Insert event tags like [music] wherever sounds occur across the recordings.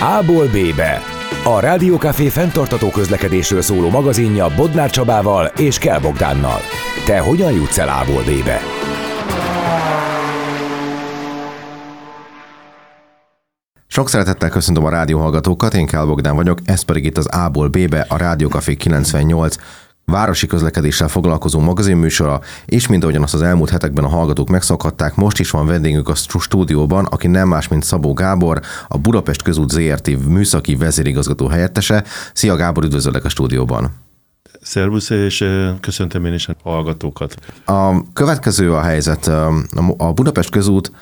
A-ból B-be. A Rádiókafé fenntartató közlekedésről szóló magazinja Bodnár Csabával és Kell Bogdánnal. Te hogyan jutsz el A-ból B-be? Sok szeretettel köszöntöm a rádióhallgatókat, én Kell Bogdán vagyok, ez pedig itt az A-ból B-be, a Rádiókafé 98 városi közlekedéssel foglalkozó magazinműsora, és mint ahogyan azt az elmúlt hetekben a hallgatók megszokhatták, most is van vendégünk a stúdióban, aki nem más, mint Szabó Gábor, a Budapest Közút ZRT műszaki vezérigazgató helyettese. Szia Gábor, üdvözöllek a stúdióban! Szervusz, és köszöntöm én is a hallgatókat. A következő a helyzet. A Budapest közút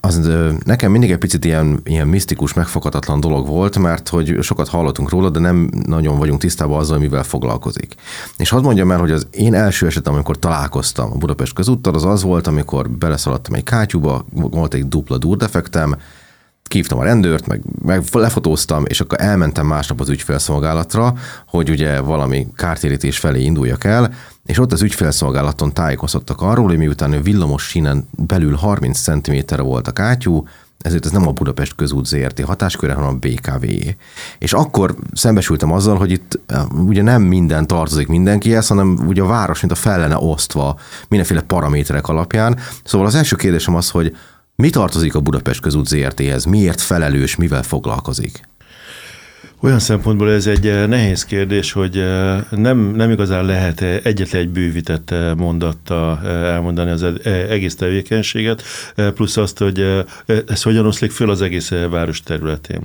az nekem mindig egy picit ilyen, ilyen misztikus, megfoghatatlan dolog volt, mert hogy sokat hallottunk róla, de nem nagyon vagyunk tisztában azzal, mivel foglalkozik. És hadd mondjam el, hogy az én első esetem, amikor találkoztam a Budapest közúttal, az az volt, amikor beleszaladtam egy kátyúba, volt egy dupla durdefektem, kívtam a rendőrt, meg, meg lefotóztam, és akkor elmentem másnap az ügyfélszolgálatra, hogy ugye valami kártérítés felé induljak el, és ott az ügyfélszolgálaton tájékoztattak arról, hogy miután a villamos sínen belül 30 cm volt a kátyú, ezért ez nem a Budapest közút ZRT hatásköre, hanem a BKV. És akkor szembesültem azzal, hogy itt eh, ugye nem minden tartozik mindenkihez, hanem ugye a város, mint a fel osztva mindenféle paraméterek alapján. Szóval az első kérdésem az, hogy mi tartozik a Budapest közút ZRT-hez? Miért felelős, mivel foglalkozik? Olyan szempontból ez egy eh, nehéz kérdés, hogy eh, nem, nem igazán lehet egyetlen egy bővített mondatta elmondani az egész tevékenységet, plusz azt, hogy ez hogyan oszlik föl az egész város területén.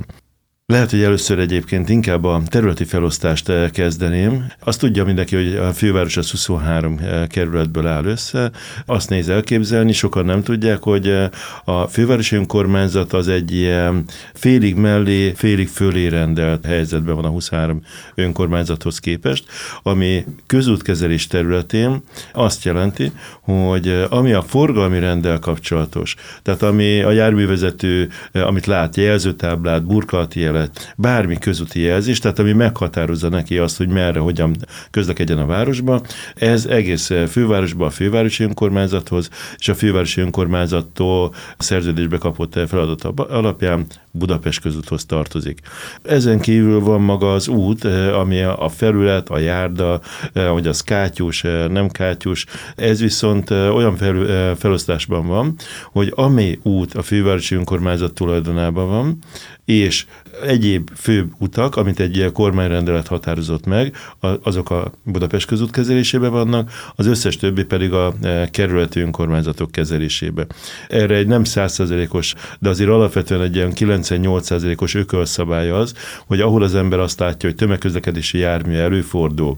Lehet, hogy először egyébként inkább a területi felosztást eh, kezdeném. Azt tudja mindenki, hogy a főváros az 23 eh, kerületből áll össze. Azt néz elképzelni, sokan nem tudják, hogy eh, a fővárosi önkormányzat az egy ilyen félig mellé, félig fölé rendelt helyzetben van a 23 önkormányzathoz képest, ami közútkezelés területén azt jelenti, hogy ami a forgalmi rendel kapcsolatos, tehát ami a járművezető, amit lát, jelzőtáblát, burkolati terület, bármi közúti jelzés, tehát ami meghatározza neki azt, hogy merre, hogyan közlekedjen a városba, ez egész fővárosba, a fővárosi önkormányzathoz, és a fővárosi önkormányzattól szerződésbe kapott feladat alapján Budapest közúthoz tartozik. Ezen kívül van maga az út, ami a felület, a járda, hogy az kátyús, nem kátyús, ez viszont olyan fel, felosztásban van, hogy ami út a fővárosi önkormányzat tulajdonában van, és egyéb fő utak, amit egy kormányrendelet határozott meg, azok a Budapest közút kezelésében vannak, az összes többi pedig a e, kerületi önkormányzatok kezelésébe. Erre egy nem százszerzelékos, de azért alapvetően egy ilyen 98%-os ökölszabály az, hogy ahol az ember azt látja, hogy tömegközlekedési jármű előfordul,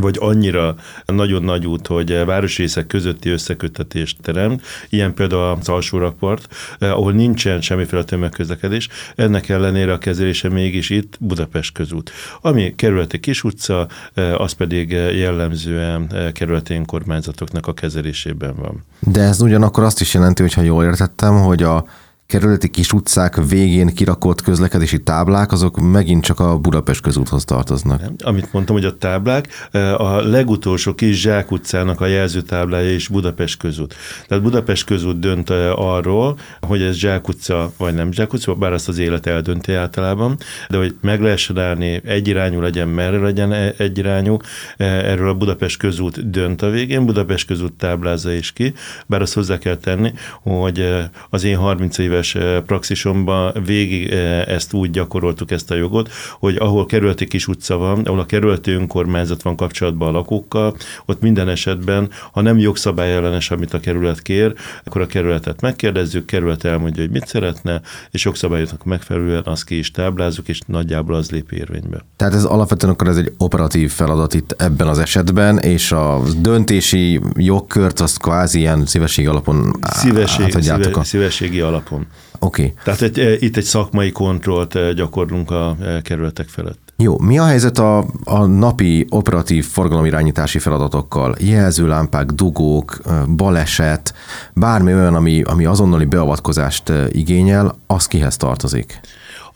vagy annyira nagyon nagy út, hogy városrészek közötti összekötetést teremt, ilyen például az alsó rakpart, eh, ahol nincsen semmiféle tömegközlekedés, ennek ellenére a kezelése mégis itt Budapest közút. Ami kerületi kis utca, eh, az pedig jellemzően eh, kerületi önkormányzatoknak a kezelésében van. De ez ugyanakkor azt is jelenti, hogy ha jól értettem, hogy a kerületi kis utcák végén kirakott közlekedési táblák, azok megint csak a Budapest közúthoz tartoznak. Amit mondtam, hogy a táblák, e, a legutolsó kis Zsák utcának a jelzőtáblája is Budapest közút. Tehát Budapest közút dönt e, arról, hogy ez Zsák utca vagy nem Zsák utca, bár azt az élet eldönti általában, de hogy meg lehessen állni, egyirányú legyen, merre legyen e, egyirányú, erről a Budapest közút dönt a végén, Budapest közút táblázza is ki, bár azt hozzá kell tenni, hogy az én 30 éves éves praxisomban végig ezt úgy gyakoroltuk ezt a jogot, hogy ahol kerületi kis utca van, ahol a kerületi önkormányzat van kapcsolatban a lakókkal, ott minden esetben, ha nem jogszabály ellenes, amit a kerület kér, akkor a kerületet megkérdezzük, kerület elmondja, hogy mit szeretne, és jogszabályoknak megfelelően azt ki is táblázunk, és nagyjából az lép érvénybe. Tehát ez alapvetően akkor ez egy operatív feladat itt ebben az esetben, és a döntési jogkört azt kvázi ilyen szívesség alapon Szívesség, szíve, a... szívességi alapon. Oké. Okay. Tehát egy, e, itt egy szakmai kontrollt e, gyakorlunk a e, kerületek felett. Jó, mi a helyzet a, a napi operatív forgalomirányítási feladatokkal? Jelzőlámpák, dugók, baleset, bármi olyan, ami, ami azonnali beavatkozást igényel, az kihez tartozik?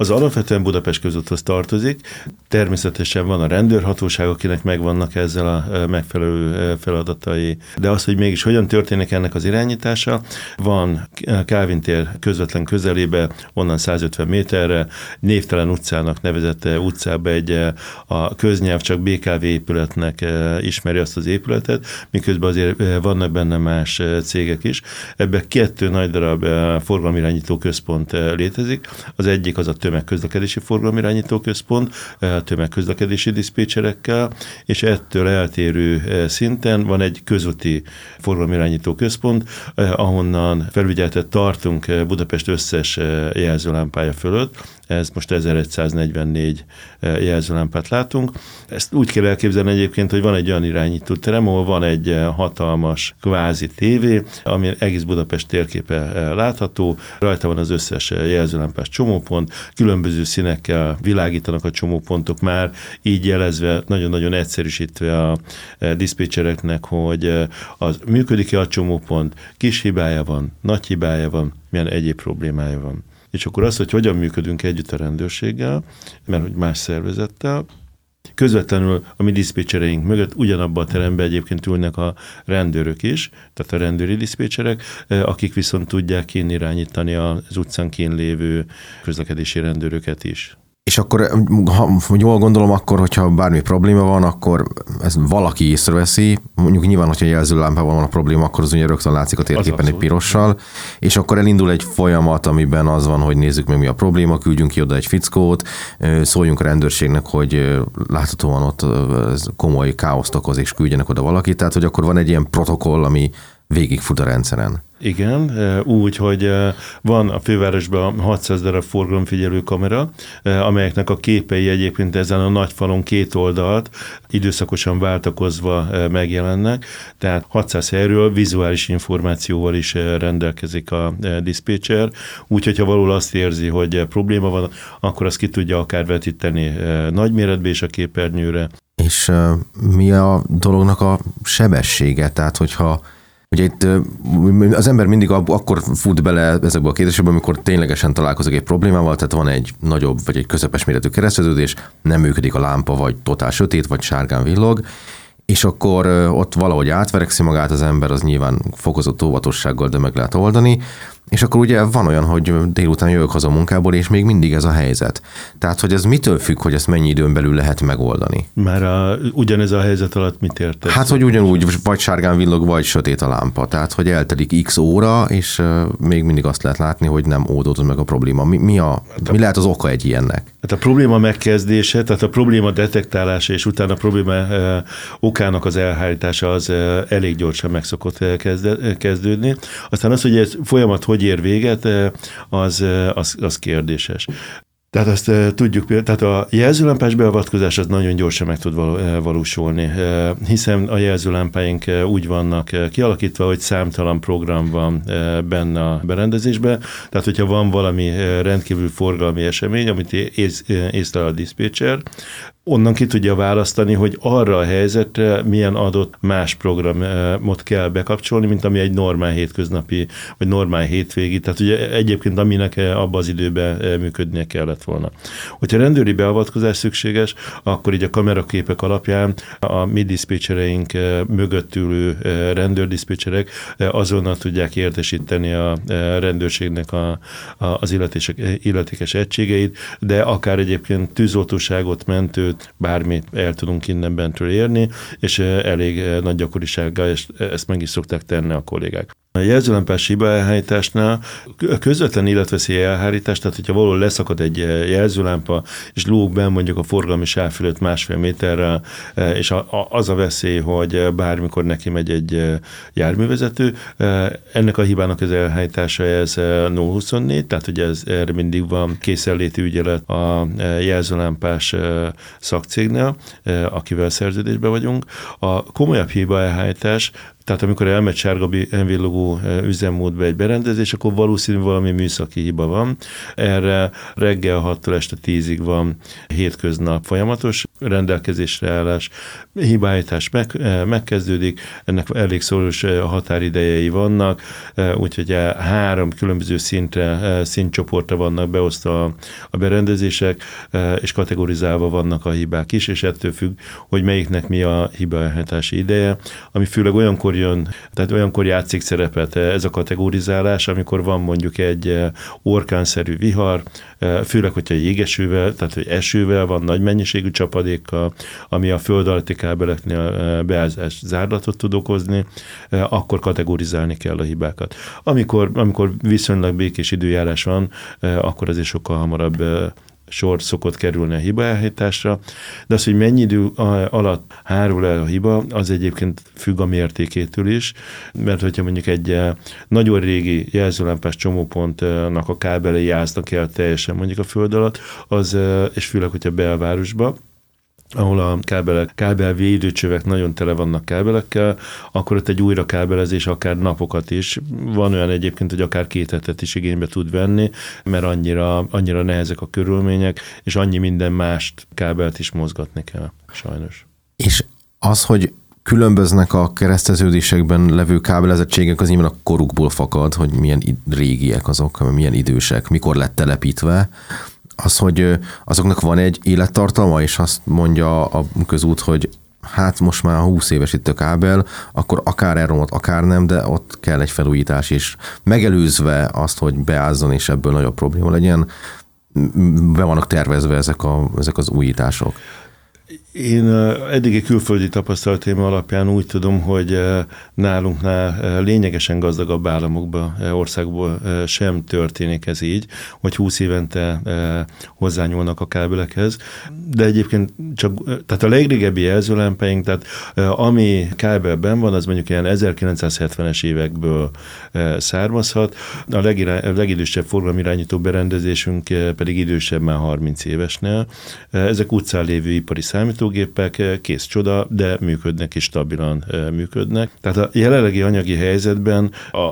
Az alapvetően Budapest közúthoz tartozik, természetesen van a rendőrhatóság, akinek megvannak ezzel a megfelelő feladatai, de az, hogy mégis hogyan történik ennek az irányítása, van Kálvin tér közvetlen közelébe, onnan 150 méterre, névtelen utcának nevezett utcába egy a köznyelv csak BKV épületnek ismeri azt az épületet, miközben azért vannak benne más cégek is. Ebben kettő nagy darab forgalomirányító központ létezik. Az egyik az a tömegközlekedési forgalomirányító központ, tömegközlekedési diszpécserekkel, és ettől eltérő szinten van egy közúti forgalomirányító központ, ahonnan felügyeletet tartunk Budapest összes jelzőlámpája fölött, ez most 1144 jelzőlámpát látunk. Ezt úgy kell elképzelni egyébként, hogy van egy olyan irányító terem, ahol van egy hatalmas kvázi tévé, ami egész Budapest térképe látható, rajta van az összes jelzőlámpás csomópont, különböző színekkel világítanak a csomópontok már, így jelezve, nagyon-nagyon egyszerűsítve a diszpécsereknek, hogy az működik-e a csomópont, kis hibája van, nagy hibája van, milyen egyéb problémája van. És akkor az, hogy hogyan működünk együtt a rendőrséggel, mert hogy más szervezettel, Közvetlenül a mi diszpécsereink mögött ugyanabban a teremben egyébként ülnek a rendőrök is, tehát a rendőri diszpécserek, akik viszont tudják kínirányítani az utcán kín lévő közlekedési rendőröket is. És akkor, ha jól gondolom, akkor, hogyha bármi probléma van, akkor ez valaki észreveszi, mondjuk nyilván, hogyha jelzőlámpával van a probléma, akkor az ugye rögtön látszik a térképen egy pirossal, és akkor elindul egy folyamat, amiben az van, hogy nézzük meg mi a probléma, küldjünk ki oda egy fickót, szóljunk a rendőrségnek, hogy láthatóan ott komoly káoszt okoz, és küldjenek oda valakit, tehát hogy akkor van egy ilyen protokoll, ami végigfut a rendszeren. Igen, úgy, hogy van a fővárosban 600 darab forgalomfigyelő kamera, amelyeknek a képei egyébként ezen a nagy falon két oldalt időszakosan váltakozva megjelennek, tehát 600 helyről vizuális információval is rendelkezik a diszpécser, úgyhogy ha való azt érzi, hogy probléma van, akkor azt ki tudja akár vetíteni nagyméretbe és a képernyőre. És mi a dolognak a sebessége? Tehát, hogyha Ugye itt az ember mindig akkor fut bele ezekbe a kérdésekbe, amikor ténylegesen találkozik egy problémával, tehát van egy nagyobb vagy egy közepes méretű kereszteződés, nem működik a lámpa, vagy totál sötét, vagy sárgán villog, és akkor ott valahogy átverekszi magát az ember, az nyilván fokozott óvatossággal, de meg lehet oldani, és akkor ugye van olyan, hogy délután jövök haza a munkából, és még mindig ez a helyzet. Tehát, hogy ez mitől függ, hogy ezt mennyi időn belül lehet megoldani? Már a, ugyanez a helyzet alatt mit értesz? Hát, hogy ugyanúgy vagy sárgán villog, vagy sötét a lámpa. Tehát, hogy eltelik x óra, és uh, még mindig azt lehet látni, hogy nem ódott meg a probléma. Mi, mi, a, hát mi lehet az oka egy ilyennek? Hát a probléma megkezdése, tehát a probléma detektálása, és utána a probléma uh, okának az elhárítása az uh, elég gyorsan meg szokott kezdődni. Aztán az, hogy ez folyamat hogy ér véget, az, az, az kérdéses. Tehát azt tudjuk, tehát a jelzőlámpás beavatkozás az nagyon gyorsan meg tud valósulni, hiszen a jelzőlámpáink úgy vannak kialakítva, hogy számtalan program van benne a berendezésben, tehát hogyha van valami rendkívül forgalmi esemény, amit ész, észlel a diszpécser, onnan ki tudja választani, hogy arra a helyzetre milyen adott más programot kell bekapcsolni, mint ami egy normál hétköznapi, vagy normál hétvégi, tehát ugye egyébként aminek abba az időben működnie kellett volna. Hogyha rendőri beavatkozás szükséges, akkor így a kameraképek alapján a mi diszpécsereink mögött ülő rendőrdiszpécserek azonnal tudják értesíteni a rendőrségnek a, az illetékes egységeit, de akár egyébként tűzoltóságot, mentőt, bármit el tudunk innen bentről érni, és elég nagy gyakorisággal ezt, ezt meg is szokták tenni a kollégák. A jelzőlámpás hiba elhárításnál közvetlen életveszély elhárítás, tehát hogyha valahol leszakad egy jelzőlámpa, és lóg be mondjuk a forgalmi sáv fölött másfél méterrel, és az a veszély, hogy bármikor neki megy egy járművezető, ennek a hibának az elhárítása ez 024, tehát ugye ez erre mindig van készenléti ügyelet a jelzőlámpás szakcégnél, akivel szerződésben vagyunk. A komolyabb hiba elhárítás tehát amikor elmegy sárga villogó e, üzemmódba egy berendezés, akkor valószínű valami műszaki hiba van. Erre reggel 6-tól este 10-ig van hétköznap folyamatos rendelkezésre állás, hibállítás meg, megkezdődik, ennek elég szoros határidejei vannak, úgyhogy három különböző szintre, szintcsoportra vannak beosztva a berendezések, és kategorizálva vannak a hibák is, és ettől függ, hogy melyiknek mi a hibállítási ideje, ami főleg olyankor jön, tehát olyankor játszik szerepet ez a kategorizálás, amikor van mondjuk egy orkánszerű vihar, főleg, hogyha jégesővel, tehát hogy esővel van, nagy mennyiségű csapadékkal, ami a föld alatti kábeleknél beázás zárlatot tud okozni, akkor kategorizálni kell a hibákat. Amikor, amikor viszonylag békés időjárás van, akkor azért sokkal hamarabb sor szokott kerülni a hibaállításra, de az, hogy mennyi idő alatt hárul el a hiba, az egyébként függ a mértékétől is, mert hogyha mondjuk egy eh, nagyon régi jelzőlámpás csomópontnak a kábelei áznak el teljesen mondjuk a föld alatt, az, eh, és főleg, hogyha belvárosba, ahol a kábelek, kábelvédőcsövek nagyon tele vannak kábelekkel, akkor ott egy újra kábelezés akár napokat is. Van olyan egyébként, hogy akár két hetet is igénybe tud venni, mert annyira, annyira nehezek a körülmények, és annyi minden mást kábelt is mozgatni kell, sajnos. És az, hogy különböznek a kereszteződésekben levő kábelezettségek, az nyilván a korukból fakad, hogy milyen régiek azok, milyen idősek, mikor lett telepítve az, hogy azoknak van egy élettartalma, és azt mondja a közút, hogy hát most már 20 éves itt a kábel, akkor akár elromott, akár nem, de ott kell egy felújítás, és megelőzve azt, hogy beázzon, és ebből nagyobb probléma legyen, be vannak tervezve ezek, a, ezek az újítások. Én eddigi külföldi tapasztalataim alapján úgy tudom, hogy nálunknál lényegesen gazdagabb államokban, országból sem történik ez így, hogy 20 évente hozzányúlnak a kábelekhez. De egyébként csak, tehát a legrégebbi jelzőlámpáink, tehát ami kábelben van, az mondjuk ilyen 1970-es évekből származhat. A legidősebb forgalomirányító berendezésünk pedig idősebb már 30 évesnél. Ezek utcán lévő ipari számít számítógépek, eh, kész csoda, de működnek és stabilan eh, működnek. Tehát a jelenlegi anyagi helyzetben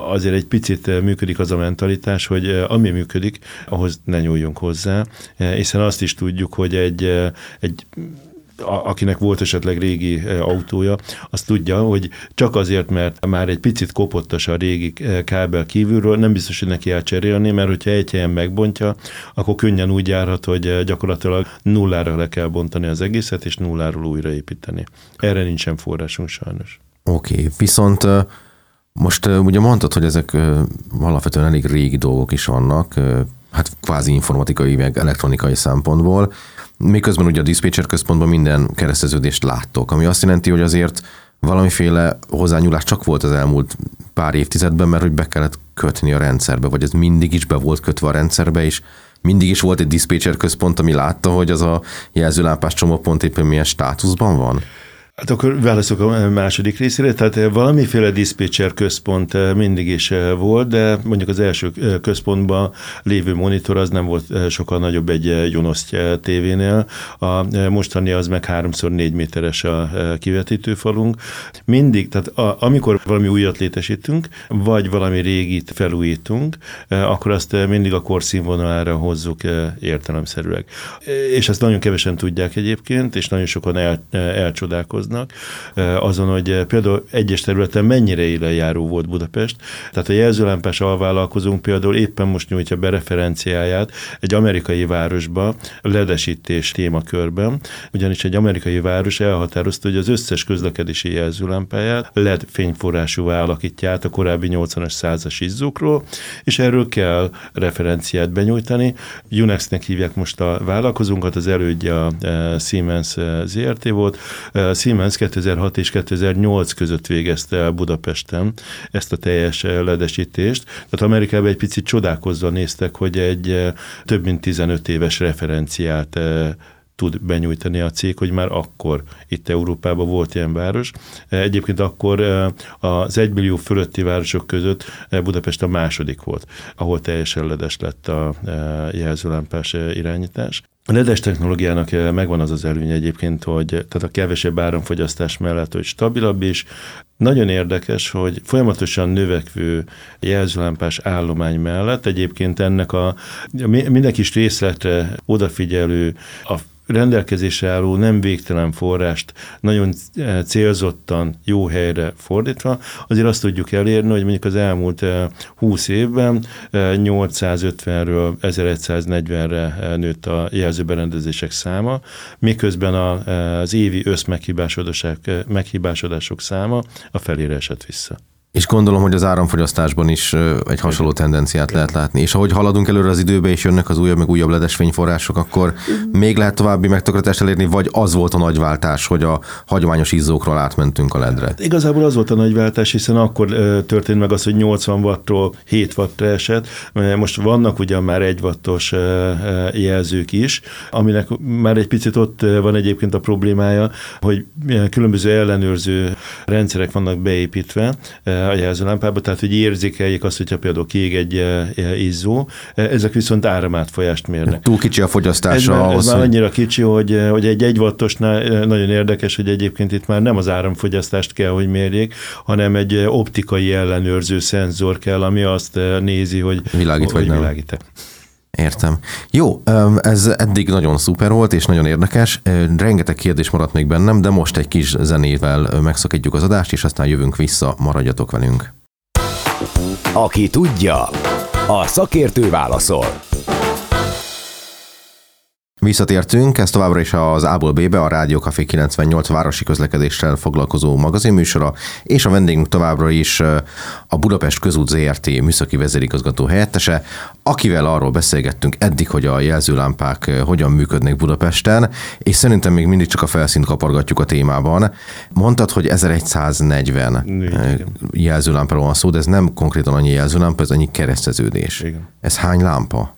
azért egy picit eh, működik az a mentalitás, hogy ami működik, ahhoz ne nyúljunk hozzá, hiszen azt is tudjuk, hogy egy, egy akinek volt esetleg régi e, autója, azt tudja, hogy csak azért, mert már egy picit kopottas a régi e, kábel kívülről, nem biztos, hogy neki el cserélni, mert hogyha egy helyen megbontja, akkor könnyen úgy járhat, hogy e, gyakorlatilag nullára le kell bontani az egészet, és nulláról újraépíteni. Erre nincsen forrásunk sajnos. Oké, okay. viszont most ugye mondtad, hogy ezek alapvetően elég régi dolgok is vannak, hát kvázi informatikai, meg elektronikai szempontból. Miközben ugye a dispatcher központban minden kereszteződést láttok, ami azt jelenti, hogy azért valamiféle hozzányúlás csak volt az elmúlt pár évtizedben, mert hogy be kellett kötni a rendszerbe, vagy ez mindig is be volt kötve a rendszerbe, és mindig is volt egy dispatcher központ, ami látta, hogy az a jelzőlámpás csomópont éppen milyen státuszban van? Hát akkor válaszok a második részére, tehát valamiféle diszpécser központ eh, mindig is eh, volt, de mondjuk az első eh, központban lévő monitor az nem volt sokkal nagyobb egy Junos tévénél, a mostani az meg 3x4 méteres a kivetítőfalunk. Mindig, tehát a, amikor valami újat létesítünk, vagy valami régit felújítunk, akkor azt mindig a korszínvonalára hozzuk értelemszerűleg. És ezt nagyon kevesen tudják egyébként, és nagyon sokan el, elcsodálkoznak foglalkoznak, azon, hogy például egyes területen mennyire élenjáró volt Budapest. Tehát a jelzőlámpás alvállalkozónk például éppen most nyújtja be referenciáját egy amerikai városba ledesítés témakörben, ugyanis egy amerikai város elhatározta, hogy az összes közlekedési jelzőlámpáját LED fényforrásúvá alakítja át a korábbi 80-as százas izzókról, és erről kell referenciát benyújtani. Unexnek hívják most a vállalkozónkat, az elődje a Siemens ZRT volt. Siemens Siemens 2006 és 2008 között végezte el Budapesten ezt a teljes eh, ledesítést. Tehát Amerikában egy picit csodálkozva néztek, hogy egy eh, több mint 15 éves referenciát eh, tud benyújtani a cég, hogy már akkor itt Európában volt ilyen város. Egyébként akkor az egymillió fölötti városok között Budapest a második volt, ahol teljesen ledes lett a jelzőlámpás irányítás. A ledes technológiának eh, megvan az az előny egyébként, hogy tehát a kevesebb áramfogyasztás mellett, hogy stabilabb is. Nagyon érdekes, hogy folyamatosan növekvő jelzőlámpás állomány mellett egyébként ennek a minden kis részletre odafigyelő, a rendelkezésre álló nem végtelen forrást nagyon célzottan jó helyre fordítva, azért azt tudjuk elérni, hogy mondjuk az elmúlt 20 évben 850-ről 1140-re nőtt a jelzőberendezések száma, miközben az évi összmeghibásodások száma a felére esett vissza. És gondolom, hogy az áramfogyasztásban is egy hasonló tendenciát lehet látni. És ahogy haladunk előre az időbe, és jönnek az újabb, meg újabb ledesfényforrások, akkor még lehet további megtakarítást elérni, vagy az volt a nagyváltás, hogy a hagyományos izzókról átmentünk a ledre? Hát igazából az volt a nagyváltás, hiszen akkor történt meg az, hogy 80 wattról 7 wattra esett. Most vannak ugyan már 1 wattos jelzők is, aminek már egy picit ott van egyébként a problémája, hogy különböző ellenőrző rendszerek vannak beépítve, a jelzőlámpába, tehát hogy érzékeljék azt, hogyha például kiég egy eh, izzó, eh, ezek viszont áramátfolyást mérnek. Túl kicsi a fogyasztása. Ez, már, ahhoz, ez már annyira kicsi, hogy, hogy egy egywattosnál nagyon érdekes, hogy egyébként itt már nem az áramfogyasztást kell, hogy mérjék, hanem egy optikai ellenőrző szenzor kell, ami azt nézi, hogy világít hogy vagy világít -e. Értem. Jó, ez eddig nagyon szuper volt, és nagyon érdekes. Rengeteg kérdés maradt még bennem, de most egy kis zenével megszakítjuk az adást, és aztán jövünk vissza, maradjatok velünk. Aki tudja, a szakértő válaszol. Visszatértünk, ez továbbra is az A-ból B-be, a Rádió Café 98 városi közlekedéssel foglalkozó magazinműsora, és a vendégünk továbbra is a Budapest Közút ZRT műszaki vezérigazgató helyettese, akivel arról beszélgettünk eddig, hogy a jelzőlámpák hogyan működnek Budapesten, és szerintem még mindig csak a felszínt kapargatjuk a témában. Mondtad, hogy 1140 Igen. jelzőlámpáról van szó, de ez nem konkrétan annyi jelzőlámpa, ez annyi kereszteződés. Igen. Ez hány lámpa?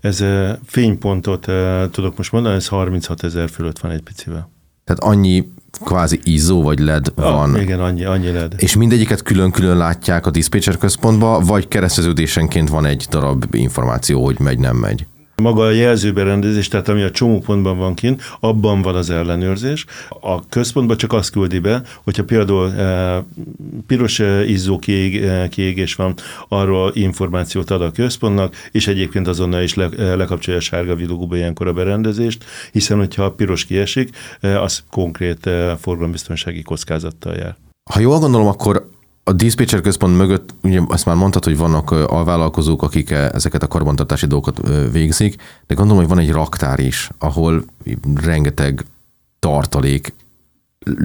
Ez fénypontot tudok most mondani, ez 36 ezer fölött van egy picivel. Tehát annyi kvázi izzó vagy LED ah, van. Igen, annyi, annyi LED. És mindegyiket külön-külön látják a dispatcher központba, vagy kereszteződésenként van egy darab információ, hogy megy, nem megy? Maga a jelzőberendezés, tehát ami a csomópontban van kint, abban van az ellenőrzés. A központban csak azt küldi be, hogyha például e, piros eh, izzó kiég, e, kiégés van, arról információt ad a központnak, és egyébként azonnal is le, lekapcsolja a sárga villogóba ilyenkor a berendezést, hiszen hogyha a piros kiesik, e, az konkrét e, forgalombiztonsági kockázattal jár. Ha jól gondolom, akkor a dispatcher központ mögött, ugye azt már mondtad, hogy vannak alvállalkozók, akik ezeket a karbantartási dolgokat végzik, de gondolom, hogy van egy raktár is, ahol rengeteg tartalék,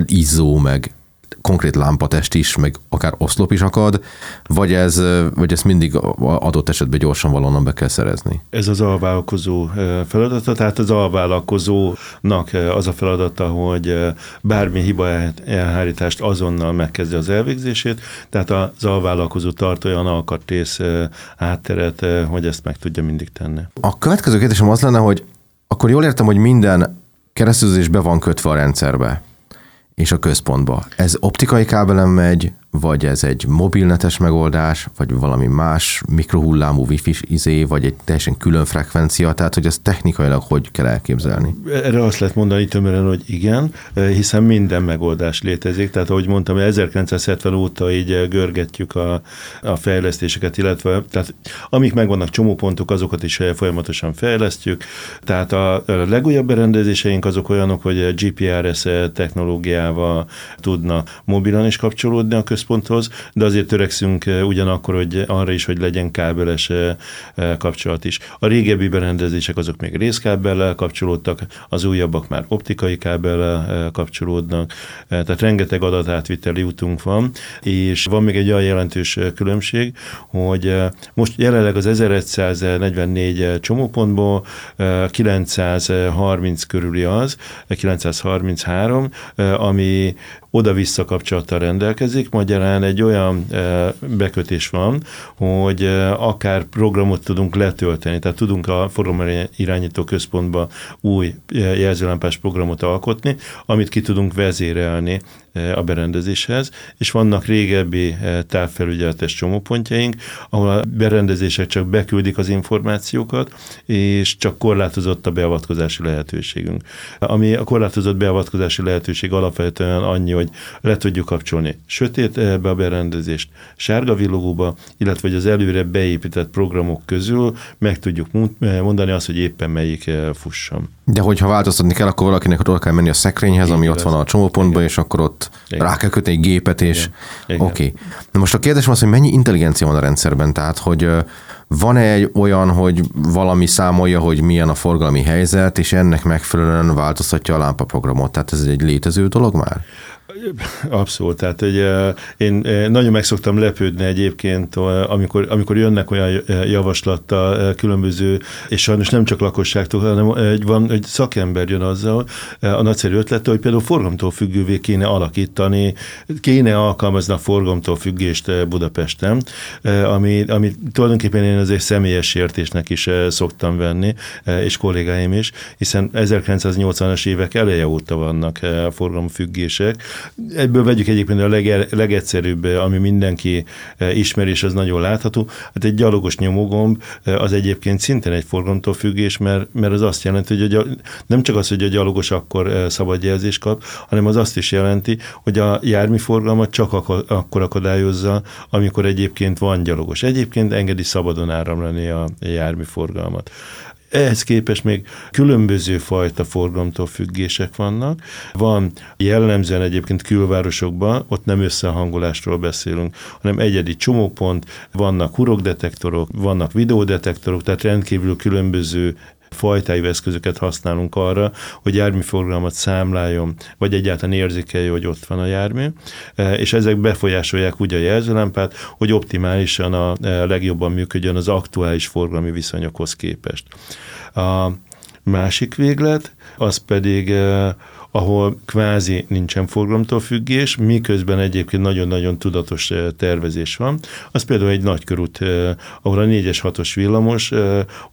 izzó, meg konkrét lámpatest is, meg akár oszlop is akad, vagy ez, vagy ezt mindig adott esetben gyorsan valonnan be kell szerezni? Ez az alvállalkozó feladata, tehát az alvállalkozónak az a feladata, hogy bármi hiba elhárítást azonnal megkezdje az elvégzését, tehát az alvállalkozó tart olyan alkatrész hátteret, hogy ezt meg tudja mindig tenni. A következő kérdésem az lenne, hogy akkor jól értem, hogy minden keresztezés be van kötve a rendszerbe és a központba. Ez optikai kábelen megy, vagy ez egy mobilnetes megoldás, vagy valami más mikrohullámú wifi izé, vagy egy teljesen külön frekvencia, tehát hogy ez technikailag hogy kell elképzelni? Erre azt lehet mondani tömören, hogy igen, hiszen minden megoldás létezik, tehát ahogy mondtam, 1970 óta így görgetjük a, a fejlesztéseket, illetve tehát amik megvannak csomópontok, azokat is folyamatosan fejlesztjük, tehát a legújabb berendezéseink azok olyanok, hogy GPRS technológiával tudna mobilan is kapcsolódni a központba, központhoz, de azért törekszünk eh, ugyanakkor, hogy arra is, hogy legyen kábeles eh, eh, kapcsolat is. A régebbi berendezések azok még részkábellel kapcsolódtak, az újabbak már optikai kábellel kapcsolódnak, tehát rengeteg adatátviteli útunk van, és van még egy olyan jelentős különbség, hogy most jelenleg az 1144 csomópontból 930 körüli az, 933, ami oda-vissza kapcsolattal rendelkezik, magyarán egy olyan bekötés van, hogy akár programot tudunk letölteni, tehát tudunk a irányító központba új jelzőlámpás programot alkotni, amit ki tudunk vezérelni a berendezéshez, és vannak régebbi távfelügyeletes csomópontjaink, ahol a berendezések csak beküldik az információkat, és csak korlátozott a beavatkozási lehetőségünk. Ami a korlátozott beavatkozási lehetőség alapvetően annyi, hogy le tudjuk kapcsolni sötét ebbe a berendezést sárga villogóba, illetve hogy az előre beépített programok közül meg tudjuk mondani azt, hogy éppen melyik fussam. De hogyha változtatni kell, akkor valakinek oda kell menni a szekrényhez, Így ami igaz. ott van a csomópontban, és akkor ott Igen. rá kell kötni egy gépet, és oké. Okay. Na most a kérdés az, hogy mennyi intelligencia van a rendszerben, tehát hogy van-e egy olyan, hogy valami számolja, hogy milyen a forgalmi helyzet, és ennek megfelelően változtatja a lámpaprogramot? Tehát ez egy létező dolog már? [laughs] Abszolút, tehát hogy én nagyon meg szoktam lepődni egyébként, amikor, amikor jönnek olyan javaslattal különböző, és sajnos nem csak lakosságtól, hanem egy, van egy szakember jön azzal a nagyszerű ötlete, hogy például forgalomtól függővé kéne alakítani, kéne alkalmazni a forgalomtól függést Budapesten, ami, ami tulajdonképpen én azért személyes értésnek is szoktam venni, és kollégáim is, hiszen 1980-as évek eleje óta vannak forgalomfüggések, Ebből vegyük egyébként a lege, legegyszerűbb, ami mindenki eh, ismer, és az nagyon látható. Hát egy gyalogos nyomógomb eh, az egyébként szintén egy forgalomtól függés, mert, mert az azt jelenti, hogy a, nem csak az, hogy a gyalogos akkor eh, szabad jelzést kap, hanem az azt is jelenti, hogy a járműforgalmat csak akkor akadályozza, amikor egyébként van gyalogos. Egyébként engedi szabadon áramlani a járműforgalmat. Ehhez képest még különböző fajta forgalomtól függések vannak. Van jellemzően egyébként külvárosokban, ott nem összehangolásról beszélünk, hanem egyedi csomópont, vannak hurokdetektorok, vannak videódetektorok, tehát rendkívül különböző fajtájú eszközöket használunk arra, hogy járműforgalmat számláljon, vagy egyáltalán érzékelje, hogy ott van a jármű, e, és ezek befolyásolják úgy a jelzőlámpát, hogy optimálisan a e, legjobban működjön az aktuális forgalmi viszonyokhoz képest. A másik véglet, az pedig e, ahol kvázi nincsen forgalomtól függés, miközben egyébként nagyon-nagyon tudatos tervezés van. Az például egy nagykörút, ahol a 4-es 6-os villamos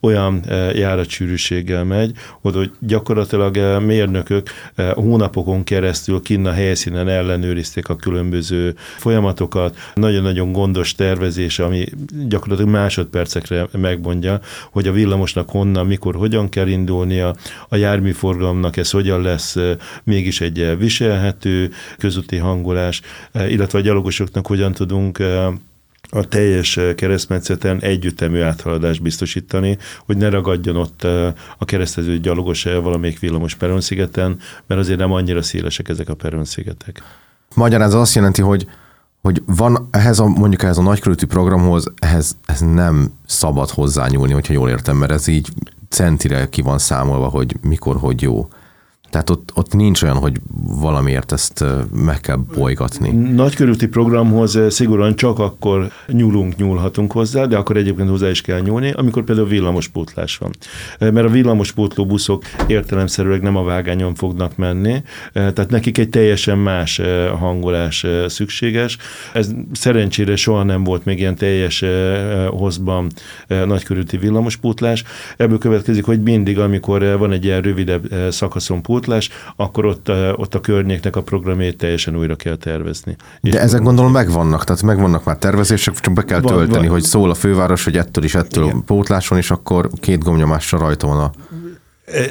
olyan járatsűrűséggel megy, hogy gyakorlatilag mérnökök hónapokon keresztül kinn a helyszínen ellenőrizték a különböző folyamatokat, nagyon-nagyon gondos tervezés, ami gyakorlatilag másodpercekre megmondja, hogy a villamosnak honnan, mikor, hogyan kell indulnia, a járműforgalomnak ez hogyan lesz mégis egy viselhető közúti hangolás, illetve a gyalogosoknak hogyan tudunk a teljes keresztmetszeten együttemű áthaladást biztosítani, hogy ne ragadjon ott a keresztező gyalogos valamelyik villamos peronszigeten, mert azért nem annyira szélesek ezek a peronszigetek. Magyarán ez azt jelenti, hogy hogy van ehhez a, mondjuk ehhez a nagykörültű programhoz, ehhez ez nem szabad hozzányúlni, hogyha jól értem, mert ez így centire ki van számolva, hogy mikor, hogy jó. Tehát ott, ott nincs olyan, hogy valamiért ezt meg kell bolygatni. Nagykörülti programhoz szigorúan csak akkor nyúlunk, nyúlhatunk hozzá, de akkor egyébként hozzá is kell nyúlni, amikor például villamospótlás van. Mert a villamospótló buszok értelemszerűleg nem a vágányon fognak menni, tehát nekik egy teljesen más hangolás szükséges. Ez szerencsére soha nem volt még ilyen teljes hozban nagykörülti villamospótlás. Ebből következik, hogy mindig, amikor van egy ilyen rövidebb szakaszon pótlás, pótlás, akkor ott, ott a környéknek a programjét teljesen újra kell tervezni. De És ezek gondolom megvannak, tehát megvannak már tervezések, csak be kell van, tölteni, van. hogy szól a főváros, hogy ettől is ettől Igen. pótláson, és akkor két gomnyomással rajta van a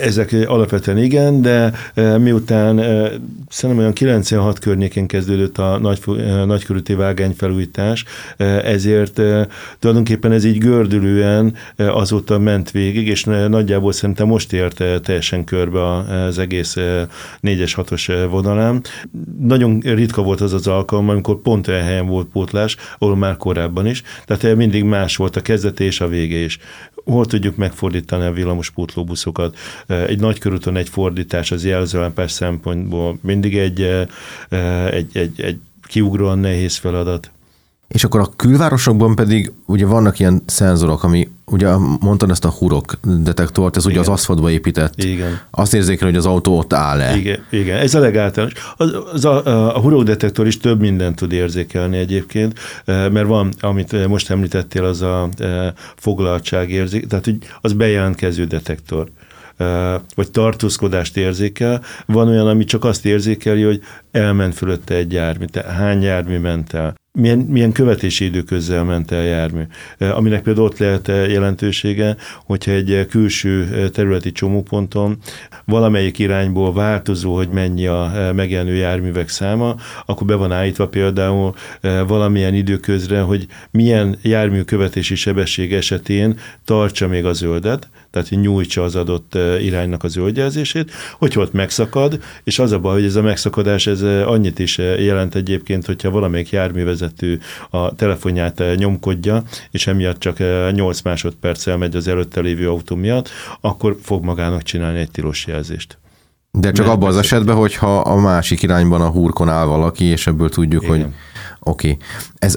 ezek alapvetően igen, de e, miután e, szerintem olyan 96 környékén kezdődött a nagy, nagykörúti vágányfelújítás, ezért tulajdonképpen ez így gördülően azóta ment végig, és nagyjából szerintem most ért teljesen körbe az egész 4-es 6-os vonalán. Nagyon ritka volt az az alkalom, amikor pont olyan helyen volt pótlás, ahol már korábban is, tehát mindig más volt a kezdete és a vége is hol tudjuk megfordítani a villamos pótlóbuszokat. Egy nagy körúton egy fordítás az jelzőlámpás szempontból mindig egy, egy, egy, egy kiugróan nehéz feladat. És akkor a külvárosokban pedig ugye vannak ilyen szenzorok, ami ugye mondtad ezt a hurok detektort, ez igen. ugye az aszfaltba épített. Igen. Azt érzékel, hogy az autó ott áll-e. Igen, igen. ez a legáltalános. Az, az a, a, hurok detektor is több mindent tud érzékelni egyébként, mert van, amit most említettél, az a foglaltság érzék, tehát hogy az bejelentkező detektor vagy tartózkodást érzékel, van olyan, ami csak azt érzékeli, hogy elment fölötte egy jármű, tehát hány jármű ment el. Milyen, milyen követési időközzel ment el jármű. Aminek például ott lehet jelentősége, hogyha egy külső területi csomóponton valamelyik irányból változó, hogy mennyi a megjelenő járművek száma, akkor be van állítva például valamilyen időközre, hogy milyen jármű követési sebesség esetén tartsa még a zöldet, tehát hogy nyújtsa az adott iránynak a zöldjelzését, hogyha ott megszakad, és az a baj, hogy ez a megszakadás ez annyit is jelent egyébként, hogyha valamelyik járművezető a telefonját nyomkodja, és emiatt csak 8 másodperccel megy az előtte lévő autó miatt, akkor fog magának csinálni egy tilos jelzést. De csak abban az esetben, hogyha a másik irányban a hurkon áll valaki, és ebből tudjuk, Igen. hogy oké. Okay. Ez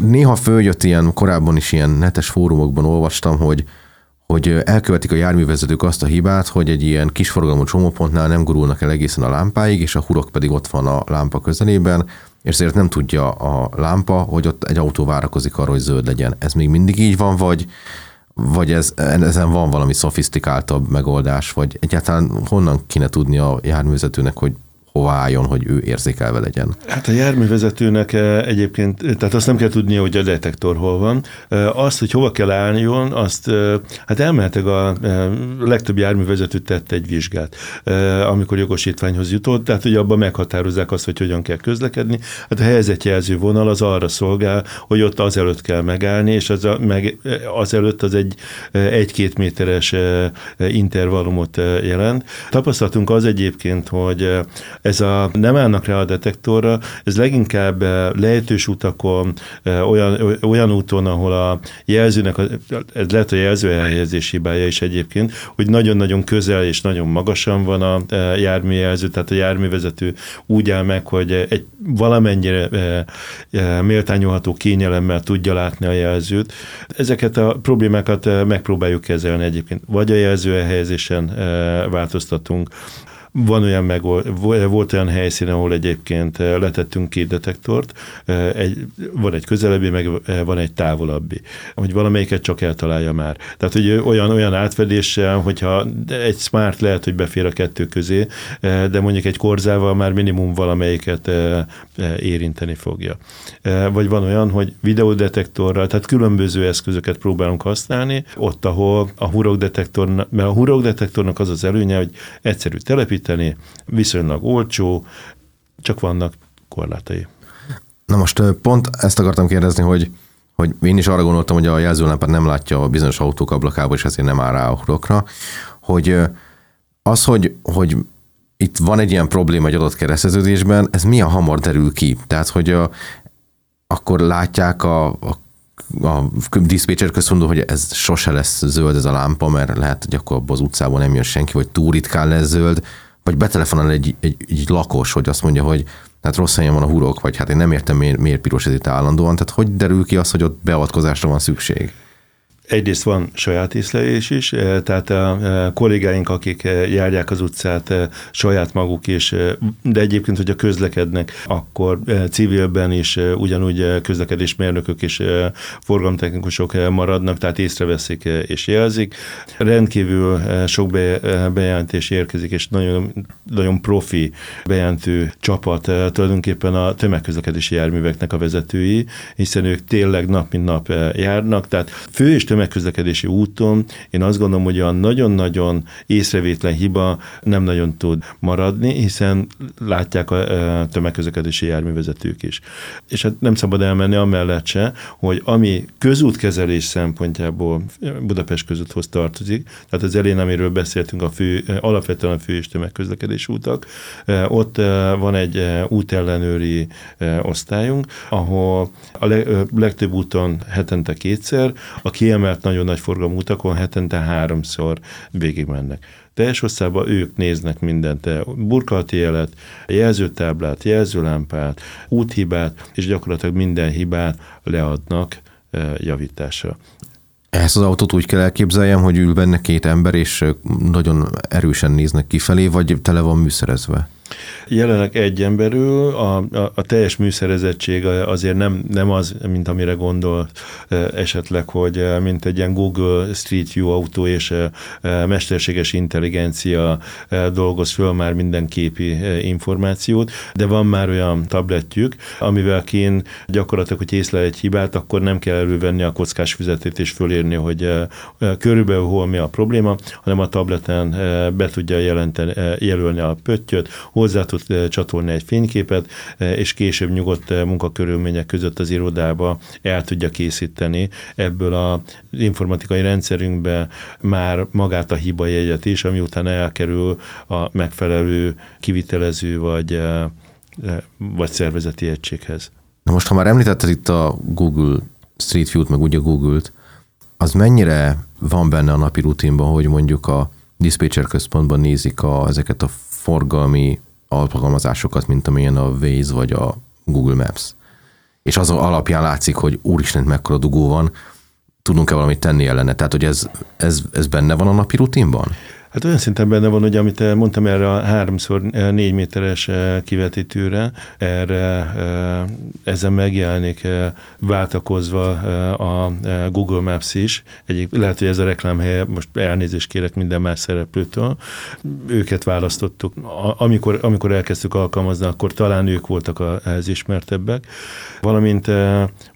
néha följött ilyen, korábban is ilyen netes fórumokban olvastam, hogy hogy elkövetik a járművezetők azt a hibát, hogy egy ilyen kisforgalmú csomópontnál nem gurulnak el egészen a lámpáig, és a hurok pedig ott van a lámpa közelében, és ezért nem tudja a lámpa, hogy ott egy autó várakozik arra, hogy zöld legyen. Ez még mindig így van, vagy, vagy ez, ezen van valami szofisztikáltabb megoldás, vagy egyáltalán honnan kéne tudni a járművezetőnek, hogy hova álljon, hogy ő érzékelve legyen. Hát a járművezetőnek eh, egyébként, tehát azt nem kell tudnia, hogy a detektor hol van. Eh, azt, hogy hova kell álljon, azt eh, hát elmehetek a legtöbb járművezető tette egy vizsgát, amikor jogosítványhoz jutott, tehát hogy abban meghatározzák azt, hogy hogyan kell közlekedni. Hát a helyzetjelző vonal az arra szolgál, hogy ott azelőtt kell megállni, és az, a, meg, azelőtt az egy egy-két méteres intervallumot jelent. Tapasztalatunk az egyébként, hogy ez a nem állnak rá a detektorra, ez leginkább eh, lejtős utakon, eh, olyan, olyan úton, ahol a jelzőnek, ez lehet a jelző elhelyezés hibája is egyébként, hogy nagyon-nagyon közel és nagyon magasan van a eh, járműjelző, tehát a járművezető úgy áll meg, hogy egy valamennyire méltányolható kényelemmel tudja látni a jelzőt. Ezeket a problémákat megpróbáljuk kezelni egyébként. Vagy a jelző elhelyezésen változtatunk, van olyan meg, volt olyan helyszín, ahol egyébként eh, letettünk két detektort, eh, egy, van egy közelebbi, meg eh, van egy távolabbi, hogy valamelyiket csak eltalálja már. Tehát, hogy olyan, olyan átfedéssel, hogyha egy smart lehet, hogy befér a kettő közé, de mondjuk egy korzával már minimum valamelyiket érinteni fogja. Vagy van olyan, hogy videodetektorral, tehát különböző eszközöket próbálunk használni, ott, ahol a hurokdetektor, mert a hurokdetektornak az az előnye, hogy egyszerű telepítés, építeni, viszonylag olcsó, csak vannak korlátai. Na most pont ezt akartam kérdezni, hogy hogy én is arra gondoltam, hogy a jelzőlámpát nem látja a bizonyos autók ablakába, és ezért nem áll rá a hurokra, hogy az, hogy, hogy itt van egy ilyen probléma egy adott kereszteződésben, ez milyen hamar derül ki? Tehát, hogy a, akkor látják a, a a diszpécser központú, hogy ez sose lesz zöld ez a lámpa, mert lehet, hogy akkor az utcában nem jön senki, vagy túl ritkán lesz zöld, vagy betelefonál egy, egy, egy lakos, hogy azt mondja, hogy hát rossz helyen van a hurok, vagy hát én nem értem, miért, miért piros ez itt állandóan. Tehát hogy derül ki az, hogy ott beavatkozásra van szükség? Egyrészt van saját észlelés is, eh, tehát a eh, kollégáink, akik eh, járják az utcát saját maguk is, de egyébként, hogyha közlekednek, akkor civilben is ugyanúgy közlekedésmérnökök és forgalomtechnikusok maradnak, tehát észreveszik és jelzik. Rendkívül sok bejelentés érkezik, és nagyon, nagyon profi bejelentő csapat tulajdonképpen a tömegközlekedési járműveknek a vezetői, hiszen ők tényleg nap mint nap járnak, tehát fő és tömegközlekedési úton én azt gondolom, hogy a nagyon-nagyon észrevétlen hiba nem nagyon tud maradni, hiszen látják a tömegközlekedési járművezetők is. És hát nem szabad elmenni amellett se, hogy ami közútkezelés szempontjából Budapest közúthoz tartozik, tehát az elén, amiről beszéltünk, a fő, alapvetően a fő és tömegközlekedési útak, ott van egy útellenőri osztályunk, ahol a legtöbb úton hetente kétszer, a kiemelt kiemelt nagyon nagy forgalmú utakon hetente háromszor végigmennek. Teljes hosszában ők néznek mindent, burkolati jelet, jelzőtáblát, jelzőlámpát, úthibát, és gyakorlatilag minden hibát leadnak e, javításra. Ezt az autót úgy kell elképzeljem, hogy ül benne két ember, és nagyon erősen néznek kifelé, vagy tele van műszerezve? Jelenleg egy emberül a, a, a teljes műszerezettség azért nem, nem az, mint amire gondol esetleg, hogy mint egy ilyen Google Street View autó és mesterséges intelligencia dolgoz föl már minden képi információt, de van már olyan tabletjük, amivel kén gyakorlatilag, hogy észlel egy hibát, akkor nem kell elővenni a kockás füzetét és fölírni, hogy körülbelül hol mi a probléma, hanem a tableten be tudja jelenteni, jelölni a pöttyöt, hozzá tud csatolni egy fényképet, és később nyugodt munkakörülmények között az irodába el tudja készíteni ebből az informatikai rendszerünkbe már magát a hibajegyet is, ami utána elkerül a megfelelő kivitelező vagy, vagy szervezeti egységhez. Na most, ha már említetted itt a Google Street View-t, meg ugye Google-t, az mennyire van benne a napi rutinban, hogy mondjuk a dispatcher központban nézik a, ezeket a forgalmi alkalmazásokat, mint amilyen a Waze vagy a Google Maps. És az alapján látszik, hogy úristen, mekkora dugó van, tudunk-e valamit tenni ellene? Tehát, hogy ez, ez, ez benne van a napi rutinban? Hát olyan szinten benne van, hogy amit eh, mondtam erre a háromszor eh, négy méteres eh, kivetítőre, erre ezzel megjelenik váltakozva a Google Maps is. Egyik, lehet, hogy ez a reklámhely, most elnézést kérek minden más szereplőtől, őket választottuk. Amikor, amikor elkezdtük alkalmazni, akkor talán ők voltak az ismertebbek. Valamint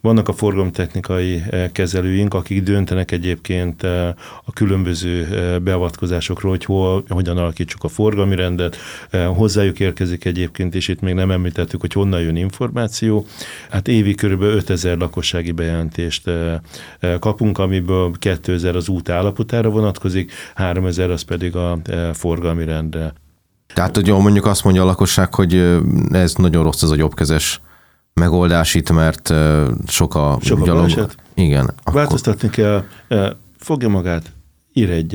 vannak a forgalomtechnikai kezelőink, akik döntenek egyébként a különböző beavatkozások dolgokról, hogy hol, hogyan alakítsuk a forgalmi rendet. Eh, hozzájuk érkezik egyébként, és itt még nem említettük, hogy honnan jön információ. Hát évi kb. 5000 lakossági bejelentést eh, eh, kapunk, amiből 2000 az út állapotára vonatkozik, 3000 az pedig a forgalmi rendre. Tehát, hogy mondjuk azt mondja a lakosság, hogy ez nagyon rossz ez a jobbkezes megoldás itt, mert sok a, sok a gyalog... Igen. Akkor... Változtatni kell, fogja magát, ír egy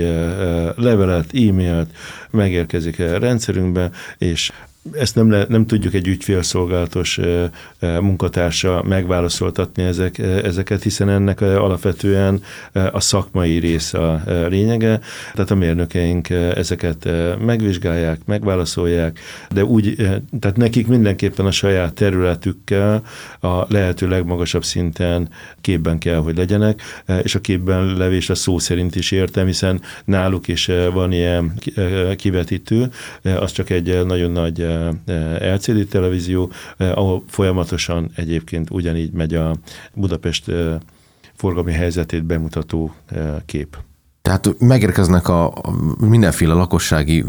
levelet, e-mailt, megérkezik a rendszerünkbe, és ezt nem, le, nem tudjuk egy ügyfélszolgálatos munkatársa megválaszoltatni ezek, ezeket, hiszen ennek alapvetően a szakmai rész a lényege, tehát a mérnökeink ezeket megvizsgálják, megválaszolják, de úgy, tehát nekik mindenképpen a saját területükkel a lehető legmagasabb szinten képben kell, hogy legyenek, és a képben levés a szó szerint is értem, hiszen náluk is van ilyen kivetítő, az csak egy nagyon nagy LCD televízió, ahol folyamatosan egyébként ugyanígy megy a Budapest forgalmi helyzetét bemutató kép. Tehát megérkeznek a mindenféle lakossági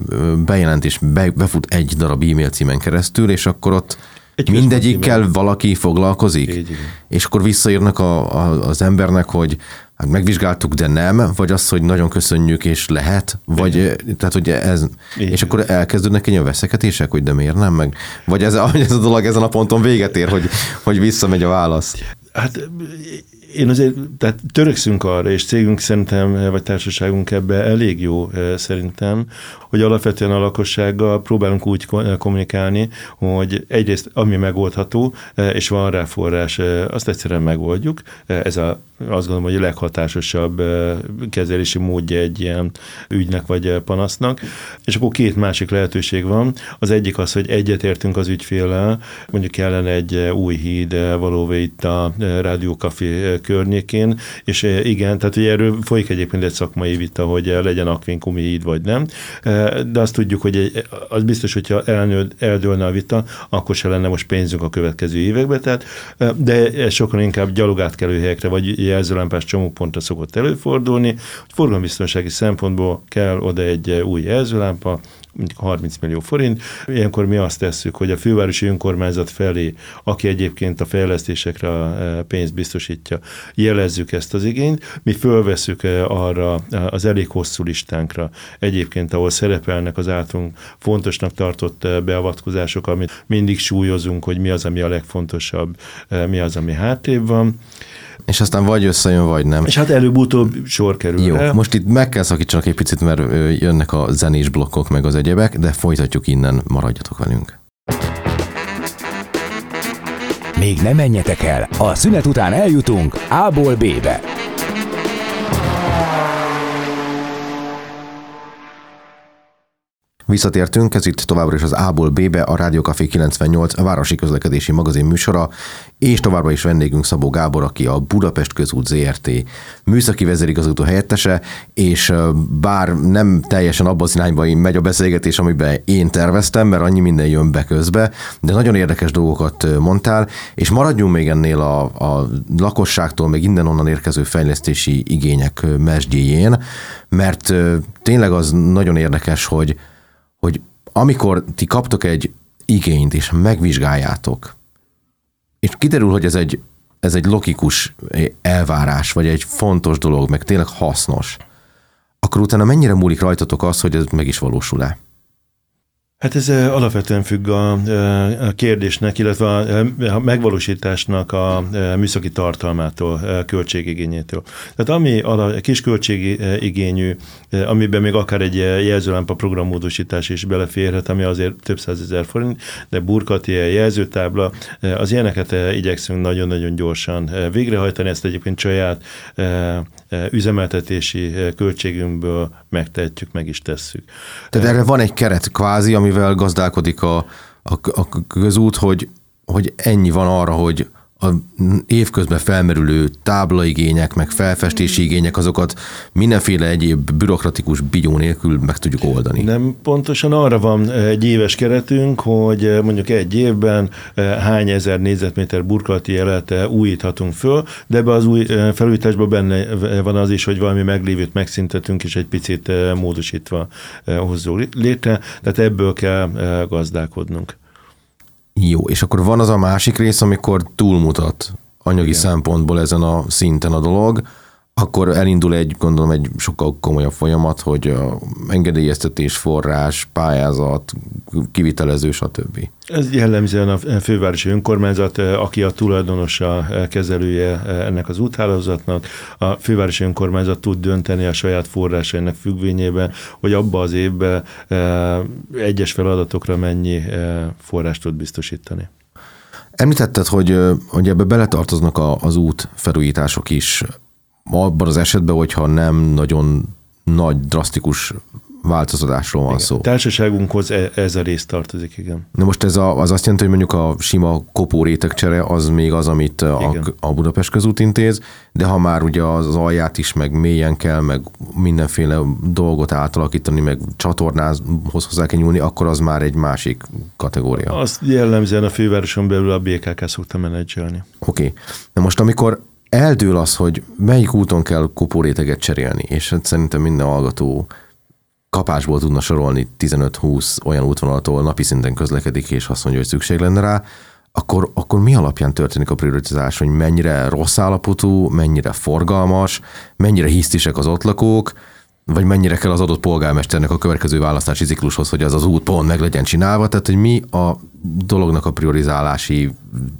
bejelentés, be, befut egy darab e-mail címen keresztül, és akkor ott egy mindegyikkel valaki foglalkozik, Így, és akkor visszaírnak a, a, az embernek, hogy hát megvizsgáltuk, de nem, vagy az, hogy nagyon köszönjük, és lehet, vagy Igen. tehát, hogy ez, Igen. és akkor elkezdődnek egy olyan veszekedések, hogy de miért nem, meg, vagy ez, ez a dolog ezen a ponton véget ér, hogy, hogy visszamegy a válasz. Hát én azért, tehát törökszünk arra, és cégünk szerintem, vagy társaságunk ebbe elég jó eh, szerintem, hogy alapvetően a lakossággal próbálunk úgy kommunikálni, hogy egyrészt ami megoldható, eh, és van rá forrás, eh, azt egyszerűen megoldjuk. Ez a, azt gondolom, hogy a leghatásosabb kezelési módja egy ilyen ügynek vagy panasznak. És akkor két másik lehetőség van. Az egyik az, hogy egyetértünk az ügyféllel, mondjuk kellene egy új híd valóban itt a rádiókafé környékén, és igen, tehát ugye erről folyik egyébként egy szakmai vita, hogy legyen akvinkumi híd vagy nem, de azt tudjuk, hogy egy, az biztos, hogyha elnő, eldőlne a vita, akkor se lenne most pénzünk a következő években, tehát, de sokkal inkább gyalogátkelő helyekre, vagy jelzőlámpás csomópontra szokott előfordulni, hogy forgalombiztonsági szempontból kell oda egy új jelzőlámpa, mondjuk 30 millió forint. Ilyenkor mi azt tesszük, hogy a fővárosi önkormányzat felé, aki egyébként a fejlesztésekre a e, pénzt biztosítja, jelezzük ezt az igényt, mi fölveszük e, arra az elég hosszú listánkra egyébként, ahol szerepelnek az általunk fontosnak tartott e, beavatkozások, amit mindig súlyozunk, hogy mi az, ami a legfontosabb, mi az, ami hátrébb van. És aztán vagy összejön, vagy nem. És hát előbb-utóbb sor kerül. Jó, el. most itt meg kell szakítsanak egy picit, mert jönnek a zenés blokkok, meg az egyebek, de folytatjuk innen, maradjatok velünk. Még nem menjetek el, a szünet után eljutunk A-ból B-be. Visszatértünk, ez itt továbbra is az A-ból B-be, a Rádió Café 98 a városi közlekedési magazin műsora, és továbbra is vendégünk Szabó Gábor, aki a Budapest Közút ZRT műszaki vezérigazgató helyettese, és bár nem teljesen abban az irányba megy a beszélgetés, amiben én terveztem, mert annyi minden jön be közbe, de nagyon érdekes dolgokat mondtál, és maradjunk még ennél a, a lakosságtól, meg innen onnan érkező fejlesztési igények mesdjéjén, mert tényleg az nagyon érdekes, hogy hogy amikor ti kaptok egy igényt, és megvizsgáljátok, és kiderül, hogy ez egy, ez egy logikus elvárás, vagy egy fontos dolog, meg tényleg hasznos, akkor utána mennyire múlik rajtatok az, hogy ez meg is valósul-e? Hát ez alapvetően függ a, a kérdésnek, illetve a megvalósításnak a műszaki tartalmától, költségigényétől. Tehát ami a kis költségigényű, amiben még akár egy jelzőlámpa programmódosítás is beleférhet, ami azért több százezer forint, de burkati jelzőtábla, az ilyeneket igyekszünk nagyon-nagyon gyorsan végrehajtani, ezt egyébként saját üzemeltetési költségünkből megtehetjük, meg is tesszük. Tehát erre van egy keret kvázi, amivel gazdálkodik a, a, a közút, hogy, hogy ennyi van arra, hogy a évközben felmerülő táblaigények, meg felfestési igények, azokat mindenféle egyéb bürokratikus bigyó nélkül meg tudjuk oldani. Nem, pontosan arra van egy éves keretünk, hogy mondjuk egy évben hány ezer négyzetméter burkolati jelet újíthatunk föl, de ebbe az új felújításban benne van az is, hogy valami meglévőt megszintetünk, és egy picit módosítva hozzuk létre, tehát ebből kell gazdálkodnunk. Jó, és akkor van az a másik rész, amikor túlmutat anyagi Igen. szempontból ezen a szinten a dolog, akkor elindul egy, gondolom, egy sokkal komolyabb folyamat, hogy a engedélyeztetés, forrás, pályázat, kivitelező, stb. Ez jellemzően a fővárosi önkormányzat, aki a tulajdonosa, kezelője ennek az úthálózatnak. A fővárosi önkormányzat tud dönteni a saját forrásainak függvényében, hogy abba az évben egyes feladatokra mennyi forrást tud biztosítani. Említetted, hogy, hogy ebbe beletartoznak az út felújítások is abban az esetben, hogyha nem nagyon nagy, drasztikus változtatásról van igen. szó. Társaságunkhoz e- ez a rész tartozik, igen. Na most ez a, az azt jelenti, hogy mondjuk a sima kopó rétegcsere az még az, amit a, a Budapest közút intéz, de ha már ugye az alját is meg mélyen kell, meg mindenféle dolgot átalakítani, meg csatornához hozzá kell nyúlni, akkor az már egy másik kategória. Azt jellemzően a fővároson belül a BKK szokta menedzselni. Oké. Okay. Na most amikor eldől az, hogy melyik úton kell kopóréteget cserélni, és hát szerintem minden hallgató kapásból tudna sorolni 15-20 olyan útvonalat, ahol napi szinten közlekedik, és azt mondja, hogy szükség lenne rá, akkor, akkor mi alapján történik a prioritizás, hogy mennyire rossz állapotú, mennyire forgalmas, mennyire hisztisek az ott lakók, vagy mennyire kell az adott polgármesternek a következő választási ciklushoz, hogy az az út pont meg legyen csinálva, tehát hogy mi a dolognak a priorizálási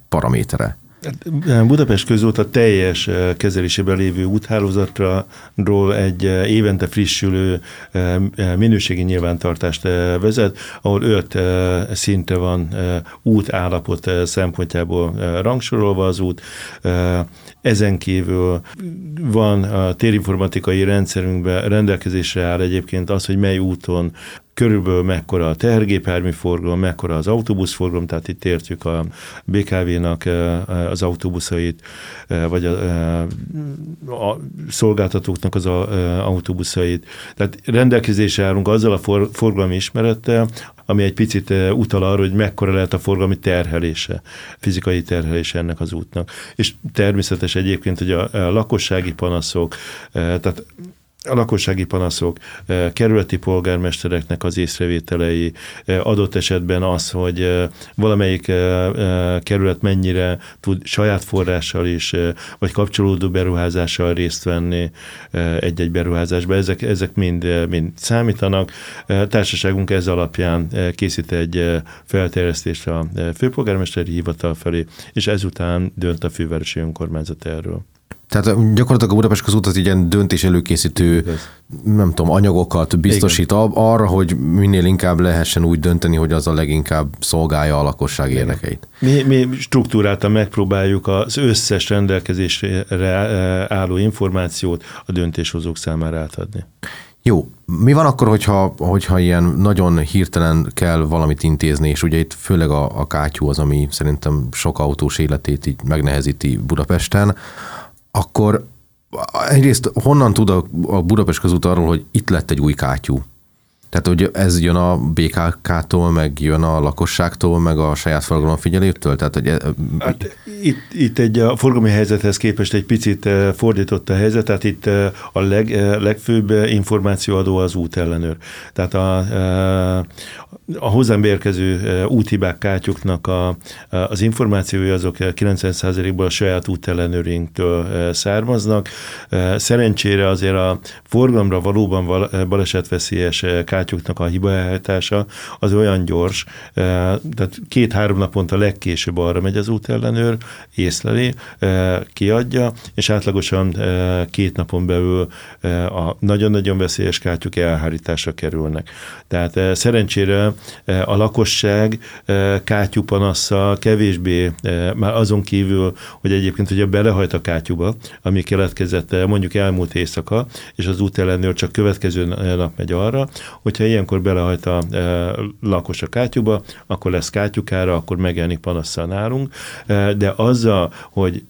paramétere? Hát, Budapest közút a teljes eh, kezelésében lévő úthálózatról egy eh, évente frissülő eh, minőségi nyilvántartást vezet, ahol öt szinte van útállapot szempontjából rangsorolva az út. Ezen kívül van a térinformatikai rendszerünkben rendelkezésre áll egyébként az, hogy mely úton körülbelül mekkora a tehergépjármű forgalom, mekkora az autóbuszforgalom, tehát itt értjük a BKV-nak az autóbuszait, vagy a, a szolgáltatóknak az autóbuszait. Tehát rendelkezésre állunk azzal a for, forgalmi ismerettel, ami egy picit utal arra, hogy mekkora lehet a forgalmi terhelése, fizikai terhelése ennek az útnak. És természetes egyébként, hogy a, a lakossági panaszok, tehát a lakossági panaszok, e, kerületi polgármestereknek az észrevételei, e, adott esetben az, hogy e, valamelyik kerület mennyire tud saját forrással is, vagy kapcsolódó beruházással részt venni egy-egy beruházásba. Ezek, ezek mind, mind számítanak. Társaságunk ez alapján készít egy felterjesztést a főpolgármesteri hivatal felé, és ezután dönt a fővárosi önkormányzat erről. Tehát gyakorlatilag a Budapest közút az ilyen döntés előkészítő, nem tudom, anyagokat biztosít Igen. arra, hogy minél inkább lehessen úgy dönteni, hogy az a leginkább szolgálja a lakosság Igen. érdekeit. Mi, mi struktúráltan megpróbáljuk az összes rendelkezésre álló információt a döntéshozók számára átadni. Jó, mi van akkor, hogyha, hogyha ilyen nagyon hirtelen kell valamit intézni, és ugye itt főleg a, a kátyú az, ami szerintem sok autós életét így megnehezíti Budapesten, akkor egyrészt honnan tud a, a Budapest közút arról, hogy itt lett egy új kátyú? Tehát, hogy ez jön a BKK-tól, meg jön a lakosságtól, meg a saját forgalomfigyelőtől? Tehát, hogy... E- hát, itt, itt egy a forgalmi helyzethez képest egy picit e, fordított a helyzet, tehát itt e, a leg, legfőbb információadó az útellenőr. Tehát a, a hozzám érkező úthibák kátyuknak a, az információi azok 90%-ból a saját útellenőrinktől származnak. Szerencsére azért a forgalomra valóban balesetveszélyes kátyuknak a hibaelhátása az olyan gyors, tehát két-három naponta legkésőbb arra megy az útellenőr, észleli, kiadja, és átlagosan két napon belül a nagyon-nagyon veszélyes kátyuk elhárításra kerülnek. Tehát szerencsére a lakosság kátyupanasszal kevésbé, már azon kívül, hogy egyébként ugye belehajt a kátyuba, ami keletkezett mondjuk elmúlt éjszaka, és az útellenőr csak következő nap megy arra, hogyha ilyenkor belehajt a lakos a kátyuba, akkor lesz kátyukára, akkor megjelenik panasszal nálunk, de azzal, hogy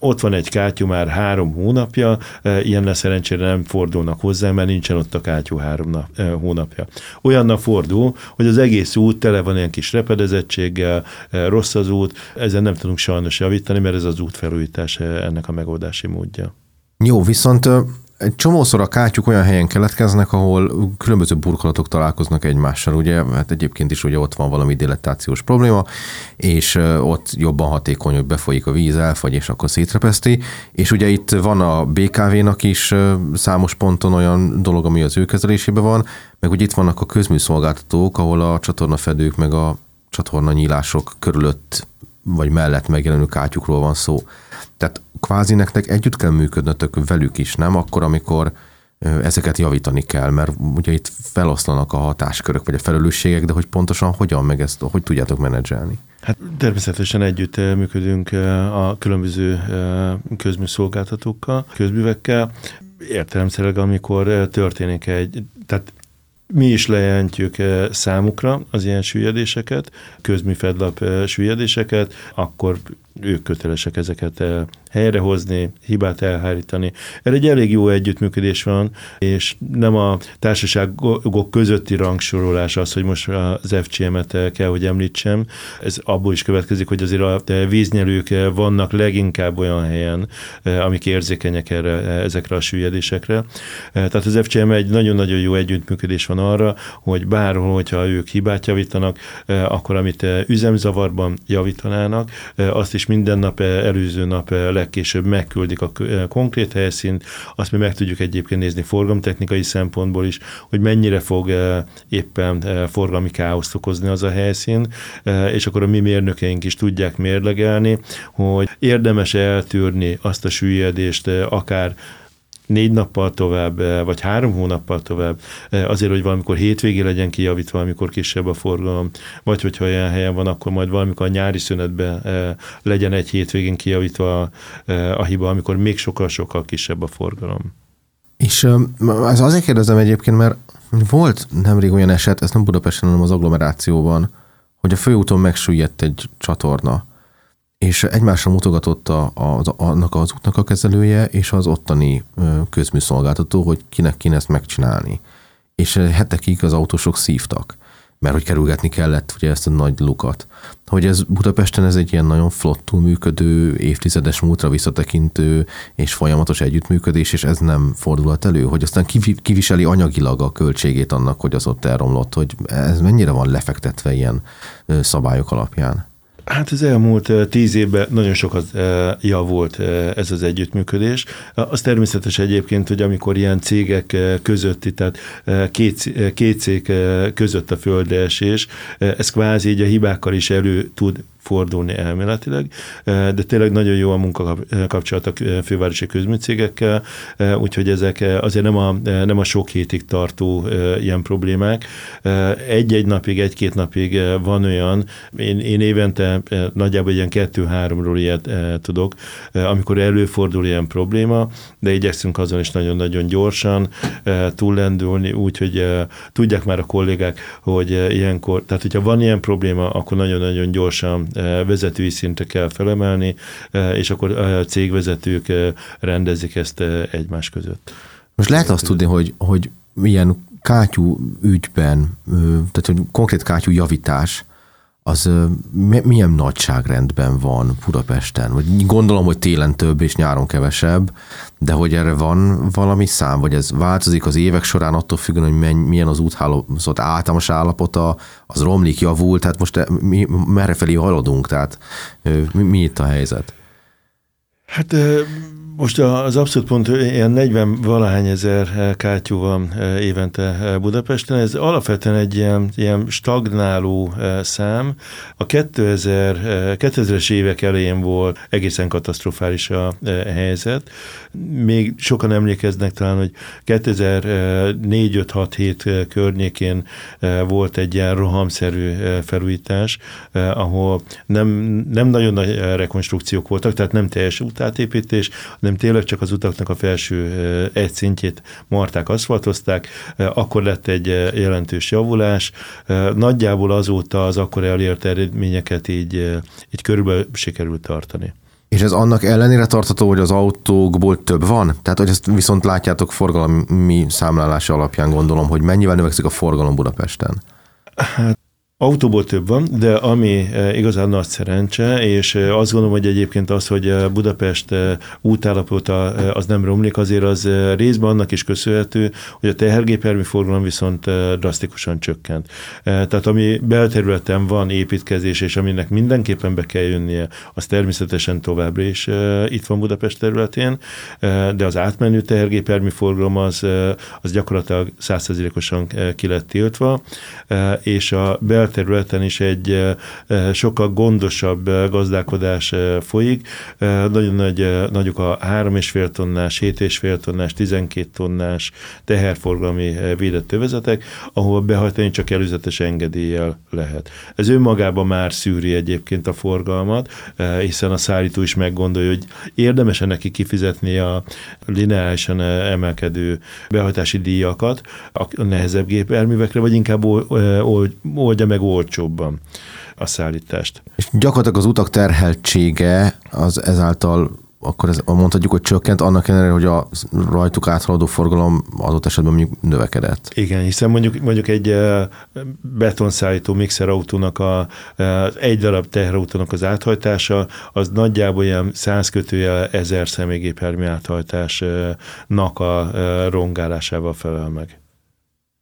ott van egy kátyú már három hónapja, ilyennel szerencsére nem fordulnak hozzá, mert nincsen ott a kátyú három nap, hónapja. Olyanna fordul, hogy az egész út tele van ilyen kis repedezettséggel, rossz az út, ezen nem tudunk sajnos javítani, mert ez az útfelújítás ennek a megoldási módja. Jó, viszont egy csomószor a kátyuk olyan helyen keletkeznek, ahol különböző burkolatok találkoznak egymással, ugye, hát egyébként is ugye ott van valami dilettációs probléma, és ott jobban hatékony, hogy befolyik a víz, elfagy, és akkor szétrepeszti, és ugye itt van a BKV-nak is számos ponton olyan dolog, ami az ő kezelésében van, meg ugye itt vannak a közműszolgáltatók, ahol a csatornafedők meg a csatornanyílások körülött vagy mellett megjelenő kátyukról van szó. Tehát kvázi nektek együtt kell működnötök velük is, nem? Akkor, amikor ezeket javítani kell, mert ugye itt feloszlanak a hatáskörök vagy a felelősségek, de hogy pontosan hogyan, meg ezt hogy tudjátok menedzselni? Hát természetesen együtt működünk a különböző közműszolgáltatókkal, közművekkel. Értelemszerűen, amikor történik egy, tehát mi is lejelentjük számukra az ilyen süllyedéseket, közműfedlap süllyedések, akkor ők kötelesek ezeket helyrehozni, hibát elhárítani. Erre egy elég jó együttműködés van, és nem a társaságok közötti rangsorolás az, hogy most az FCM-et kell, hogy említsem. Ez abból is következik, hogy azért a víznyelők vannak leginkább olyan helyen, amik érzékenyek erre, ezekre a süllyedésekre. Tehát az FCM egy nagyon-nagyon jó együttműködés van arra, hogy bárhol, hogyha ők hibát javítanak, akkor amit üzemzavarban javítanának, azt is minden nap, előző nap legkésőbb megküldik a konkrét helyszínt, azt mi meg tudjuk egyébként nézni forgalomtechnikai szempontból is, hogy mennyire fog éppen forgalmi káoszt okozni az a helyszín, és akkor a mi mérnökeink is tudják mérlegelni, hogy érdemes eltűrni azt a süllyedést akár négy nappal tovább, eh, vagy három hónappal tovább, eh, azért, hogy valamikor hétvégé legyen kijavítva, amikor kisebb a forgalom, vagy hogyha olyan helyen van, akkor majd valamikor a nyári szünetben eh, legyen egy hétvégén kijavítva a, hiba, amikor még sokkal-sokkal kisebb a forgalom. És ez azért kérdezem egyébként, mert volt nemrég olyan eset, ez nem Budapesten, hanem az agglomerációban, hogy a főúton megsüllyedt egy csatorna, és egymásra mutogatott a, a, annak az útnak a kezelője és az ottani közműszolgáltató, hogy kinek kéne ezt megcsinálni. És hetekig az autósok szívtak, mert hogy kerülgetni kellett ugye ezt a nagy lukat. Hogy ez Budapesten ez egy ilyen nagyon flottul működő, évtizedes múltra visszatekintő és folyamatos együttműködés, és ez nem fordulhat elő, hogy aztán kiviseli anyagilag a költségét annak, hogy az ott elromlott, hogy ez mennyire van lefektetve ilyen szabályok alapján. Hát az elmúlt tíz évben nagyon sokat javult ez az együttműködés. Az természetes egyébként, hogy amikor ilyen cégek közötti, tehát két, két cég között a földreesés, ez kvázi így a hibákkal is elő tud fordulni elméletileg, de tényleg nagyon jó a munkakapcsolat a fővárosi közműcégekkel, úgyhogy ezek azért nem a, nem a sok hétig tartó ilyen problémák. Egy-egy napig, egy-két napig van olyan, én, én évente nagyjából ilyen kettő-háromról ilyet tudok, amikor előfordul ilyen probléma, de igyekszünk azon is nagyon-nagyon gyorsan túllendülni, úgyhogy tudják már a kollégák, hogy ilyenkor, tehát hogyha van ilyen probléma, akkor nagyon-nagyon gyorsan vezetői szintre kell felemelni, és akkor a cégvezetők rendezik ezt egymás között. Most lehet azt tudni, hogy, hogy milyen kátyú ügyben, tehát hogy konkrét kátyú javítás, az milyen nagyságrendben van Budapesten? Vagy gondolom, hogy télen több és nyáron kevesebb, de hogy erre van valami szám, vagy ez változik az évek során attól függően, hogy milyen az úthálózat általános állapota, az romlik, javul, tehát most e, mi, merre felé haladunk, tehát mi, mi itt a helyzet? Hát most az abszolút pont ilyen 40 valahány ezer kátyú van évente Budapesten. Ez alapvetően egy ilyen, ilyen stagnáló szám. A 2000, 2000-es évek elején volt egészen katasztrofális a helyzet. Még sokan emlékeznek talán, hogy 2004-5-6-7 környékén volt egy ilyen rohamszerű felújítás, ahol nem, nem nagyon nagy rekonstrukciók voltak, tehát nem teljes útátépítés, hanem tényleg csak az utaknak a felső egy szintjét marták, aszfaltozták, akkor lett egy jelentős javulás. Nagyjából azóta az akkor elért eredményeket így, így körülbelül sikerült tartani. És ez annak ellenére tartható, hogy az autókból több van? Tehát, hogy ezt viszont látjátok forgalmi számlálása alapján gondolom, hogy mennyivel növekszik a forgalom Budapesten? Hát Autóból több van, de ami e, igazán nagy szerencse, és e, azt gondolom, hogy egyébként az, hogy e, Budapest útállapota az nem romlik, azért az részben annak is köszönhető, hogy a tehergépjármű forgalom viszont drasztikusan csökkent. Tehát ami belterületen van építkezés, és aminek mindenképpen be kell jönnie, az természetesen továbbra is itt van Budapest területén, de az átmenő tehergépjármű forgalom az, az gyakorlatilag százszerzékosan ki lett tiltva, és a bel területen is egy sokkal gondosabb gazdálkodás folyik. Nagyon nagy, nagyok a 3,5 tonnás, 7,5 tonnás, 12 tonnás teherforgalmi védett övezetek, ahol behajtani csak előzetes engedéllyel lehet. Ez önmagában már szűri egyébként a forgalmat, hiszen a szállító is meggondolja, hogy érdemes neki kifizetni a lineárisan emelkedő behajtási díjakat a nehezebb gépjárművekre, vagy inkább oldja meg olcsóbban a szállítást. És gyakorlatilag az utak terheltsége az ezáltal akkor ez, mondhatjuk, hogy csökkent, annak ellenére, hogy a rajtuk áthaladó forgalom adott esetben mondjuk növekedett. Igen, hiszen mondjuk, mondjuk egy betonszállító mixerautónak, a, egy darab teherautónak az áthajtása, az nagyjából ilyen 100 kötője ezer személygépjármű áthajtásnak a rongálásával felel meg.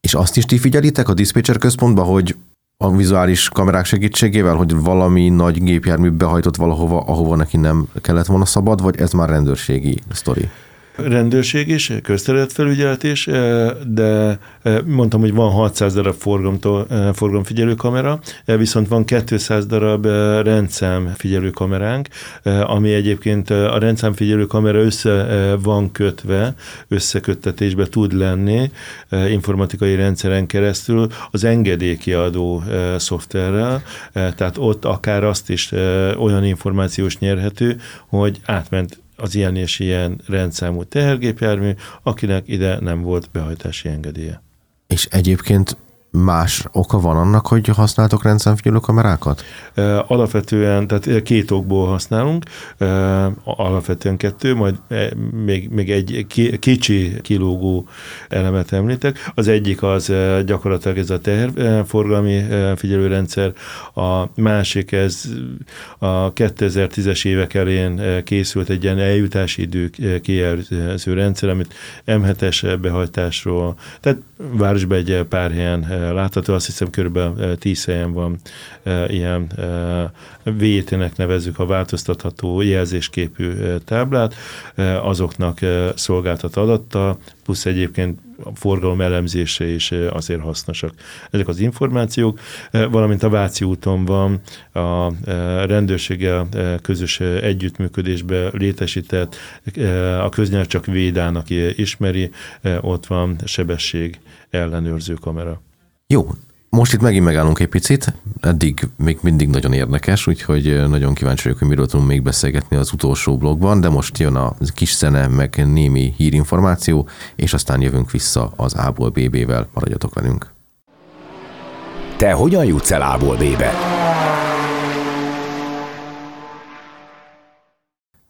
És azt is ti figyelitek a diszpécser központban, hogy a vizuális kamerák segítségével, hogy valami nagy gépjármű behajtott valahova, ahova neki nem kellett volna szabad, vagy ez már rendőrségi sztori? Rendőrség is, közterületfelügyelet is, eh, de eh, mondtam, hogy van 600 darab forgalomtól, eh, forgalomfigyelő kamera, viszont van 200 darab rendszám figyelő kameránk, ami egyébként a rendszám figyelő kamera össze van kötve, összeköttetésbe tud lenni informatikai rendszeren keresztül az engedélykiadó szoftverrel, tehát ott akár azt is olyan információs nyerhető, hogy átment az ilyen és ilyen rendszámú tehergépjármű, akinek ide nem volt behajtási engedélye. És egyébként más oka van annak, hogy használtok rendszámfigyelő kamerákat? Alapvetően, tehát két okból használunk, alapvetően kettő, majd még, még egy kicsi kilógó elemet említek. Az egyik az gyakorlatilag ez a teherforgalmi figyelőrendszer, a másik ez a 2010-es évek elén készült egy ilyen eljutási idő kijelző rendszer, amit M7-es behajtásról, tehát városban egy pár helyen látható. Azt hiszem körülbelül tíz helyen van ilyen VT-nek nevezzük a változtatható jelzésképű táblát, azoknak szolgáltat adattal, plusz egyébként a forgalom elemzése is azért hasznosak. Ezek az információk, valamint a Váci úton van a rendőrséggel közös együttműködésbe létesített, a köznyelv csak Védán, aki ismeri, ott van sebesség ellenőrző kamera. Jó, most itt megint megállunk egy picit, eddig még mindig nagyon érdekes, úgyhogy nagyon kíváncsi vagyok, hogy miről tudunk még beszélgetni az utolsó blogban, de most jön a kis zene, meg némi hírinformáció, és aztán jövünk vissza az A-ból BB-vel, maradjatok velünk. Te hogyan jutsz el A-ból B-be?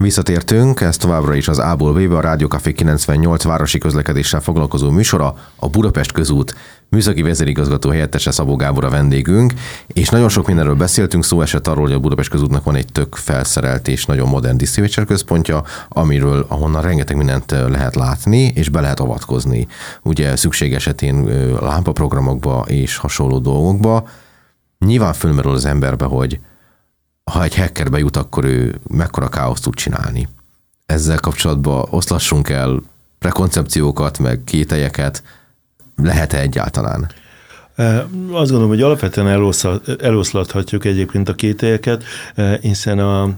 Visszatértünk, ez továbbra is az A-ból B-be, a Rádiókafé 98 városi közlekedéssel foglalkozó műsora, a Budapest közút műszaki vezérigazgató helyettese Szabó Gábor a vendégünk, és nagyon sok mindenről beszéltünk, szó esett arról, hogy a Budapest közútnak van egy tök felszerelt és nagyon modern disztributor központja, amiről, ahonnan rengeteg mindent lehet látni, és be lehet avatkozni. Ugye szükség esetén lámpaprogramokba és hasonló dolgokba. Nyilván fölmerül az emberbe, hogy ha egy hacker bejut, akkor ő mekkora káoszt tud csinálni. Ezzel kapcsolatban oszlassunk el prekoncepciókat, meg kételyeket, lehet-e egyáltalán? Azt gondolom, hogy alapvetően eloszlathatjuk egyébként a kételyeket, hiszen a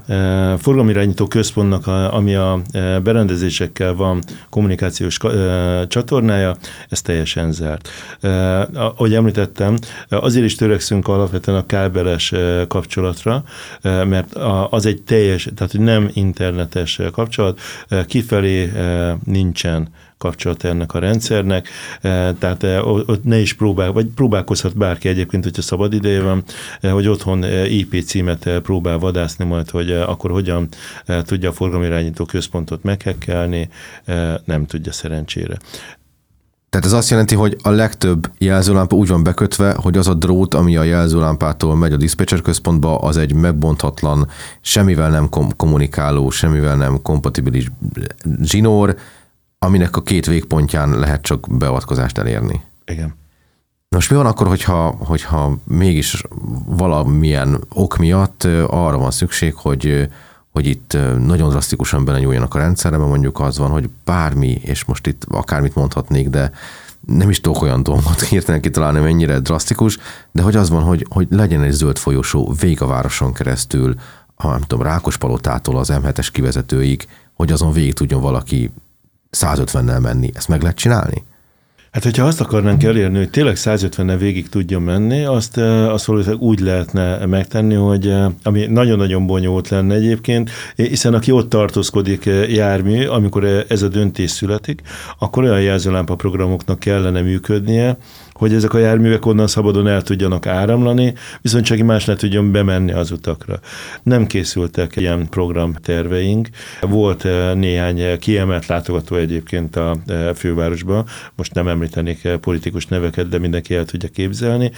forgalomirányító központnak, ami a berendezésekkel van kommunikációs csatornája, ez teljesen zárt. Ahogy említettem, azért is törekszünk alapvetően a kábeles kapcsolatra, mert az egy teljes, tehát nem internetes kapcsolat, kifelé nincsen kapcsolat ennek a rendszernek, tehát ott ne is próbál, vagy próbálkozhat bárki egyébként, hogyha szabad ideje van, e, hogy otthon IP címet próbál vadászni majd, hogy akkor hogyan tudja a forgalomirányító központot meghekkelni, nem tudja szerencsére. Tehát ez azt jelenti, hogy a legtöbb jelzőlámpa úgy van bekötve, hogy az a drót, ami a jelzőlámpától megy a diszpatcher központba, az egy megbonthatlan, semmivel nem kom- kommunikáló, semmivel nem kompatibilis zsinór, aminek a két végpontján lehet csak beavatkozást elérni. Igen. Most mi van akkor, hogyha, hogyha mégis valamilyen ok miatt arra van szükség, hogy, hogy itt nagyon drasztikusan belenyúljanak a rendszerbe, mondjuk az van, hogy bármi, és most itt akármit mondhatnék, de nem is tudok olyan dolgot [laughs] hirtelen kitalálni, mennyire drasztikus, de hogy az van, hogy, hogy legyen egy zöld folyosó végig a városon keresztül, ha nem tudom, Rákospalotától az M7-es kivezetőig, hogy azon végig tudjon valaki 150-nel menni. Ezt meg lehet csinálni? Hát, hogyha azt akarnánk elérni, hogy tényleg 150-nel végig tudjon menni, azt, azt valószínűleg úgy lehetne megtenni, hogy ami nagyon-nagyon bonyolult lenne egyébként, hiszen aki ott tartózkodik jármű, amikor ez a döntés születik, akkor olyan jelzőlámpa programoknak kellene működnie, hogy ezek a járművek onnan szabadon el tudjanak áramlani, viszont csak más ne tudjon bemenni az utakra. Nem készültek ilyen programterveink. Volt eh, néhány kiemelt látogató egyébként a eh, fővárosban, most nem említenék eh, politikus neveket, de mindenki el tudja képzelni.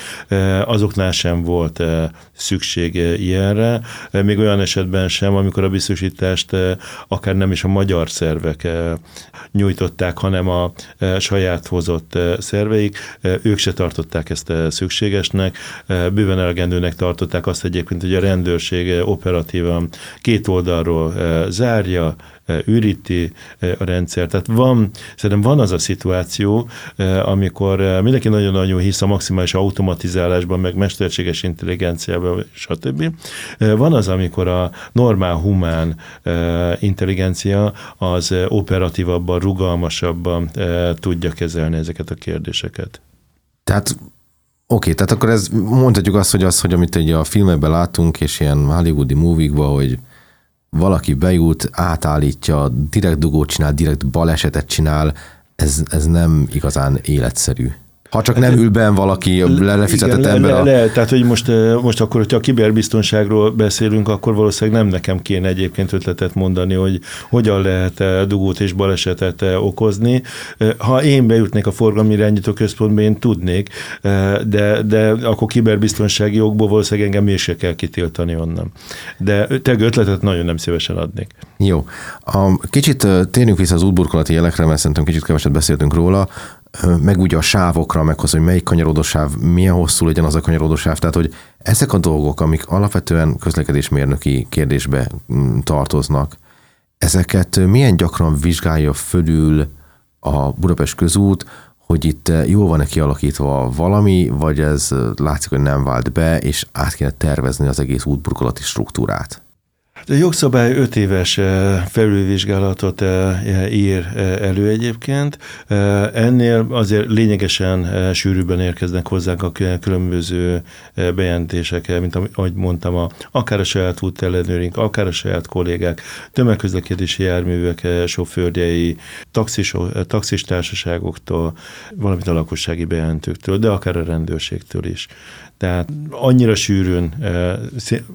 Azoknál sem volt szükség ilyenre, még olyan esetben sem, amikor a biztosítást akár nem is a magyar szervek nyújtották, hanem a saját hozott szerveik ők se tartották ezt eh, szükségesnek, eh, bőven elegendőnek tartották azt egyébként, hogy a rendőrség eh, operatívan két oldalról zárja, üríti a rendszer. Tehát van, szerintem van az a szituáció, amikor mindenki nagyon-nagyon hisz a maximális automatizálásban, meg mesterséges intelligenciában, stb. Van az, amikor a normál humán intelligencia az operatívabban, rugalmasabban tudja kezelni ezeket a kérdéseket. Tehát Oké, tehát akkor ez mondhatjuk azt, hogy az, hogy amit egy a filmekben látunk, és ilyen hollywoodi movie hogy valaki bejut, átállítja, direkt dugót csinál, direkt balesetet csinál, ez, ez nem igazán életszerű. Ha csak nem ül benn valaki lefizetett igen, ember. Le, le, le, tehát, hogy most, most akkor, hogyha a kiberbiztonságról beszélünk, akkor valószínűleg nem nekem kéne egyébként ötletet mondani, hogy hogyan lehet dugót és balesetet okozni. Ha én bejutnék a forgalmi irányító központba, én tudnék, de, de akkor kiberbiztonsági jogból valószínűleg engem mégse kell kitiltani onnan. De te ötletet nagyon nem szívesen adnék. Jó. A, kicsit térjünk vissza az útburkolati jelekre, mert szerintem kicsit keveset beszéltünk róla. Meg ugye a sávokra, meg az, hogy melyik kanyarodó sáv, milyen hosszú legyen az a kanyarodó sáv, tehát hogy ezek a dolgok, amik alapvetően közlekedésmérnöki kérdésbe mm, tartoznak, ezeket milyen gyakran vizsgálja fölül a Budapest közút, hogy itt jól van-e kialakítva valami, vagy ez látszik, hogy nem vált be, és át kéne tervezni az egész útburkolati struktúrát? A jogszabály öt éves eh, felülvizsgálatot eh, ír eh, elő egyébként. Ennél azért lényegesen sűrűbben érkeznek hozzánk a különböző bejelentések, mint ahogy mondtam, a, akár a saját útellenőrink, akár a saját kollégák, tömegközlekedési járművek sofőrjei, taxis, taxis társaságoktól, valamint a lakossági bejelentőktől, de akár a rendőrségtől is. Tehát annyira sűrűn,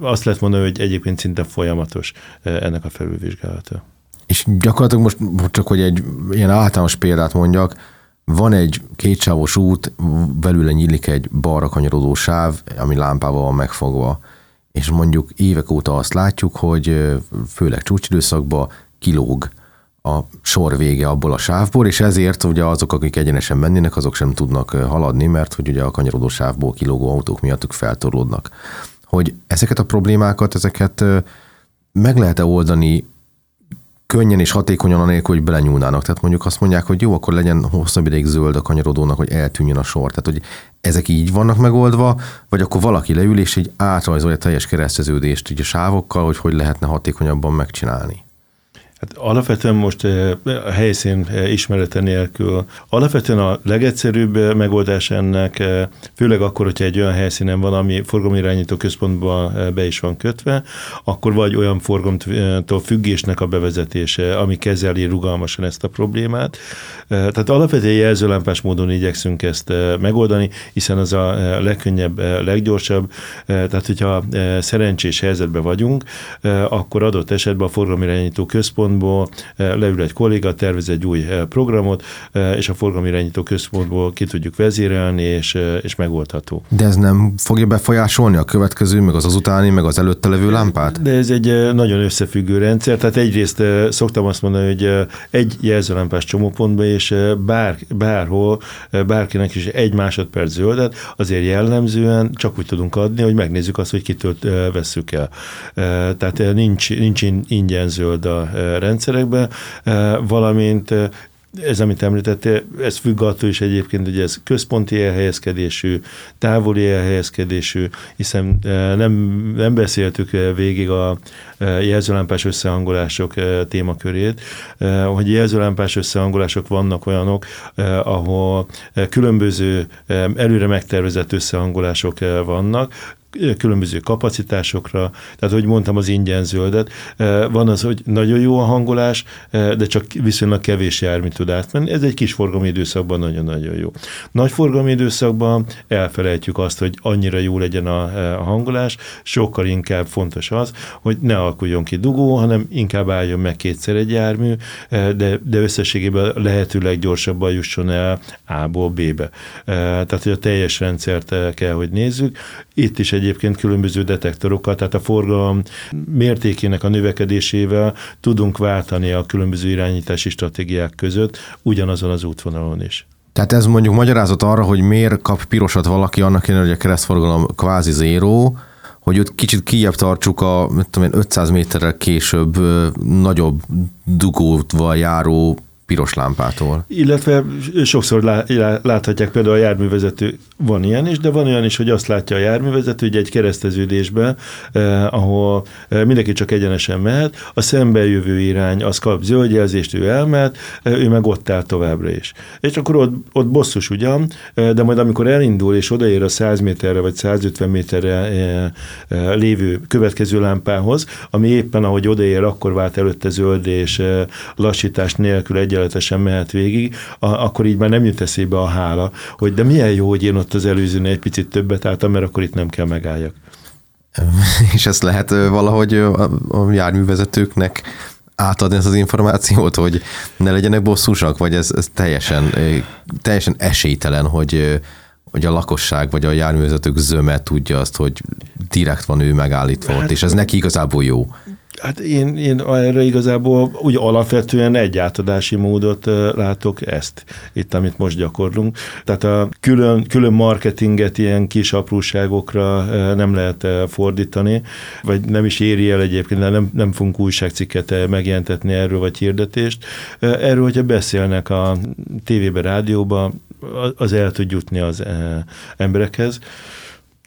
azt lehet mondani, hogy egyébként szinte folyamatos ennek a felülvizsgálata. És gyakorlatilag most csak, hogy egy ilyen általános példát mondjak, van egy kétsávos út, belőle nyílik egy balra kanyarodó sáv, ami lámpával van megfogva, és mondjuk évek óta azt látjuk, hogy főleg csúcsidőszakban kilóg a sor vége abból a sávból, és ezért ugye azok, akik egyenesen mennének, azok sem tudnak haladni, mert hogy ugye a kanyarodó sávból kilógó autók miatt ők feltorlódnak. Hogy ezeket a problémákat, ezeket meg lehet-e oldani könnyen és hatékonyan anélkül, hogy belenyúlnának. Tehát mondjuk azt mondják, hogy jó, akkor legyen hosszabb ideig zöld a kanyarodónak, hogy eltűnjön a sor. Tehát, hogy ezek így vannak megoldva, vagy akkor valaki leül és így átrajzolja teljes kereszteződést így a sávokkal, hogy hogy lehetne hatékonyabban megcsinálni. Hát alapvetően most a helyszín ismerete nélkül, alapvetően a legegyszerűbb megoldás ennek, főleg akkor, hogyha egy olyan helyszínen van, ami forgalomirányító központban be is van kötve, akkor vagy olyan forgalomtól függésnek a bevezetése, ami kezeli rugalmasan ezt a problémát. Tehát alapvetően jelzőlámpás módon igyekszünk ezt megoldani, hiszen az a legkönnyebb, leggyorsabb. Tehát, hogyha szerencsés helyzetben vagyunk, akkor adott esetben a forgalomirányító központ központból eh, leül egy kolléga, tervez egy új eh, programot, eh, és a forgalmirányító központból ki tudjuk vezérelni, és, és megoldható. De ez nem fogja befolyásolni a következő, meg az azutáni, meg az előtte levő lámpát? De ez egy nagyon összefüggő rendszer, tehát egyrészt szoktam azt mondani, hogy egy jelzőlámpás csomópontban, és bár, bárhol, bárkinek is egy másodperc zöldet, azért jellemzően csak úgy tudunk adni, hogy megnézzük azt, hogy kitől vesszük el. Tehát nincs, nincs ingyen zöld a rendszerekbe, eh, valamint eh, ez, amit említettél, ez függ attól is egyébként, hogy ez központi elhelyezkedésű, távoli elhelyezkedésű, hiszen eh, nem, nem beszéltük végig a jelzőlámpás összehangolások témakörét, hogy jelzőlámpás összehangolások vannak olyanok, ahol különböző előre megtervezett összehangolások vannak, különböző kapacitásokra, tehát hogy mondtam az ingyen zöldet, van az, hogy nagyon jó a hangolás, de csak viszonylag kevés jármű tud átmenni, ez egy kis forgalmi időszakban nagyon-nagyon jó. Nagy forgalmi időszakban elfelejtjük azt, hogy annyira jó legyen a, a hangolás, sokkal inkább fontos az, hogy ne alakuljon ki dugó, hanem inkább álljon meg kétszer egy jármű, de, de összességében lehetőleg gyorsabban jusson el A-ból B-be. Tehát, hogy a teljes rendszert kell, hogy nézzük. Itt is egy egyébként különböző detektorokat, tehát a forgalom mértékének a növekedésével tudunk váltani a különböző irányítási stratégiák között ugyanazon az útvonalon is. Tehát ez mondjuk magyarázat arra, hogy miért kap pirosat valaki annak ellenére, hogy a keresztforgalom kvázi zéró, hogy ott kicsit kijebb tartsuk a tudom én, 500 méterrel később nagyobb dugóval járó piros lámpától. Illetve sokszor láthatják például a járművezető, van ilyen is, de van olyan is, hogy azt látja a járművezető, hogy egy kereszteződésben, eh, ahol eh, mindenki csak egyenesen mehet, a szembe jövő irány az kap zöldjelzést, ő elmehet, eh, ő meg ott áll továbbra is. És akkor ott, ott bosszus ugyan, eh, de majd amikor elindul és odaér a 100 méterre vagy 150 méterre eh, lévő következő lámpához, ami éppen ahogy odaér, akkor vált előtte zöld és lassítás nélkül egy egyenletesen mehet végig, a, akkor így már nem jut eszébe a hála, hogy de milyen jó, hogy én ott az előzőnél egy picit többet álltam, mert akkor itt nem kell megálljak. [laughs] És ezt lehet valahogy a járművezetőknek átadni ezt az információt, hogy ne legyenek bosszúsak, vagy ez, ez teljesen, teljesen esélytelen, hogy, hogy a lakosság vagy a járművezetők zöme tudja azt, hogy direkt van ő megállítva hát, ott, és ez neki igazából jó. Hát én, én erre igazából úgy alapvetően egy átadási módot látok ezt, itt, amit most gyakorlunk. Tehát a külön, külön marketinget ilyen kis apróságokra nem lehet fordítani, vagy nem is éri el egyébként, nem, nem fogunk újságcikket megjelentetni erről, vagy hirdetést. Erről, hogyha beszélnek a tévébe, rádióba, az el tud jutni az emberekhez,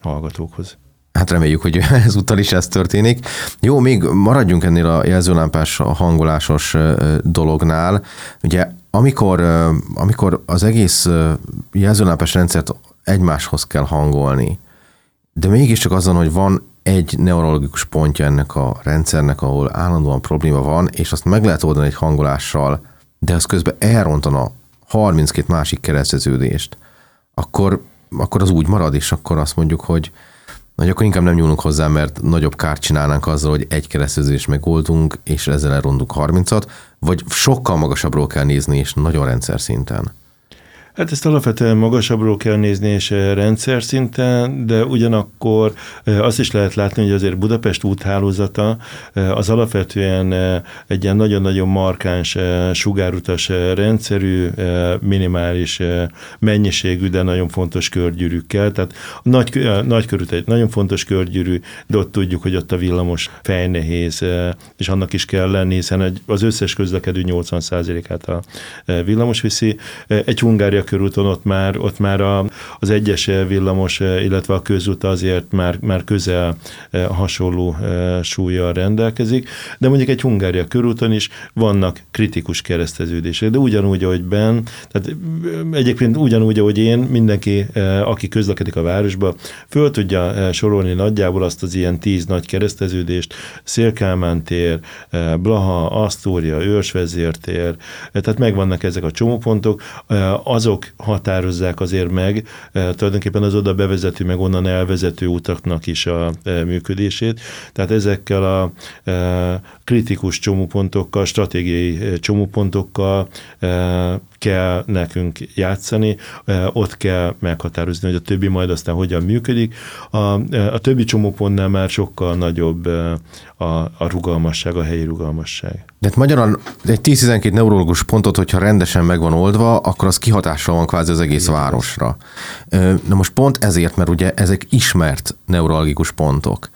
hallgatókhoz. Hát reméljük, hogy [laughs] ezúttal is ez történik. Jó, még maradjunk ennél a jelzőlámpás hangolásos dolognál. Ugye amikor, amikor az egész jelzőlámpás rendszert egymáshoz kell hangolni, de mégiscsak azon, hogy van egy neurologikus pontja ennek a rendszernek, ahol állandóan probléma van, és azt meg lehet oldani egy hangolással, de az közben elrontana 32 másik kereszteződést, akkor, akkor az úgy marad, és akkor azt mondjuk, hogy nagy, akkor inkább nem nyúlunk hozzá, mert nagyobb kárt csinálnánk azzal, hogy egy kereszteződést megoldunk, és ezzel elrondunk 30-at, vagy sokkal magasabbról kell nézni, és nagyon rendszer szinten. Hát ezt alapvetően magasabbról kell nézni, és eh, rendszer szinten, de ugyanakkor eh, azt is lehet látni, hogy azért Budapest úthálózata eh, az alapvetően egy ilyen nagyon-nagyon markáns sugárutas rendszerű, minimális mennyiségű, de nagyon fontos körgyűrűkkel. Tehát nagy, nagy körült egy nagyon fontos körgyűrű, de ott tudjuk, hogy ott a villamos fejnehéz, és annak is kell lenni, hiszen az összes közlekedő 80%-át a villamos viszi. Egy Hungária körúton ott már, ott már a, az egyes villamos, illetve a közút azért már, már közel eh, hasonló eh, súlyjal rendelkezik, de mondjuk egy Hungária körúton is vannak kritikus kereszteződések, de ugyanúgy, ahogy Ben, tehát eh, egyébként ugyanúgy, ahogy én, mindenki, aki közlekedik a városba, föl tudja sorolni nagyjából azt az ilyen tíz nagy kereszteződést, Szélkálmán tér, Blaha, Asztória, Őrsvezértér, tehát megvannak ezek a csomópontok, azok azok határozzák azért meg eh, tulajdonképpen az oda bevezető, meg onnan elvezető utaknak is a eh, működését. Tehát ezekkel a eh, kritikus csomópontokkal, stratégiai csomópontokkal kell nekünk játszani, ott kell meghatározni, hogy a többi majd aztán hogyan működik. A, a többi csomópontnál már sokkal nagyobb a, a rugalmasság, a helyi rugalmasság. De hát magyarul egy 10-12 neurológus pontot, hogyha rendesen meg van oldva, akkor az kihatással van kvázi az egész Igen. városra. Na most pont ezért, mert ugye ezek ismert neurologikus pontok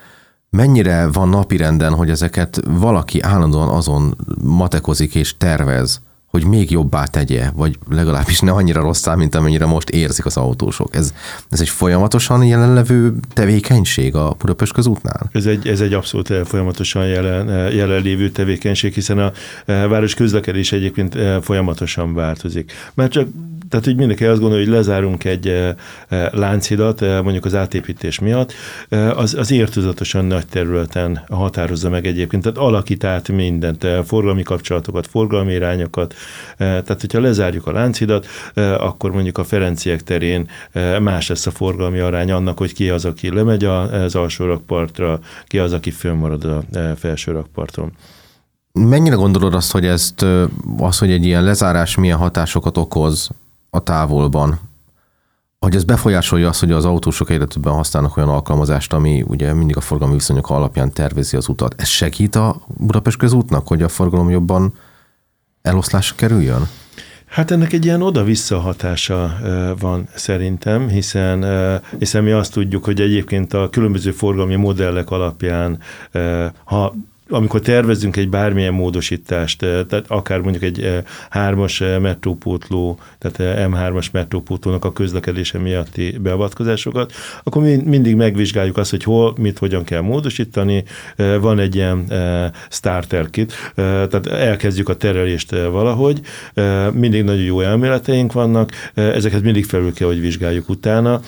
mennyire van napirenden, hogy ezeket valaki állandóan azon matekozik és tervez, hogy még jobbá tegye, vagy legalábbis ne annyira rosszá, mint amennyire most érzik az autósok. Ez, ez egy folyamatosan jelenlevő tevékenység a Budapest közútnál? Ez egy, ez egy abszolút eh, folyamatosan jelen, eh, jelenlévő tevékenység, hiszen a eh, város közlekedés egyébként folyamatosan változik. Mert csak tehát, hogy mindenki azt gondolja, hogy lezárunk egy lánchidat, eh, mondjuk az átépítés miatt, az, az értőzatosan nagy területen határozza meg egyébként, tehát alakít át mindent, forgalmi kapcsolatokat, forgalmi irányokat, tehát hogyha lezárjuk a lánchidat, akkor mondjuk a Ferenciek terén más lesz a forgalmi arány annak, hogy ki az, aki lemegy az alsó rakpartra, ki az, aki fönnmarad a felső rakparton. Mennyire gondolod azt, hogy ezt, az, hogy egy ilyen lezárás milyen hatásokat okoz a távolban, hogy ez befolyásolja azt, hogy az autósok egyre többen használnak olyan alkalmazást, ami ugye mindig a forgalmi viszonyok alapján tervezi az utat. Ez segít a Budapest közútnak, hogy a forgalom jobban eloszlásra kerüljön? Hát ennek egy ilyen oda-vissza hatása van szerintem, hiszen, hiszen mi azt tudjuk, hogy egyébként a különböző forgalmi modellek alapján, ha amikor tervezünk egy bármilyen módosítást, eh, tehát akár mondjuk egy eh, hármas eh, metrópótló, tehát M3-as metrópótlónak a közlekedése miatti beavatkozásokat, akkor mi mindig megvizsgáljuk azt, hogy hol, mit, hogyan kell módosítani. Van egy ilyen starter kit, tehát elkezdjük a terelést valahogy, mindig nagyon jó elméleteink vannak, ezeket mindig felül kell, hogy vizsgáljuk utána,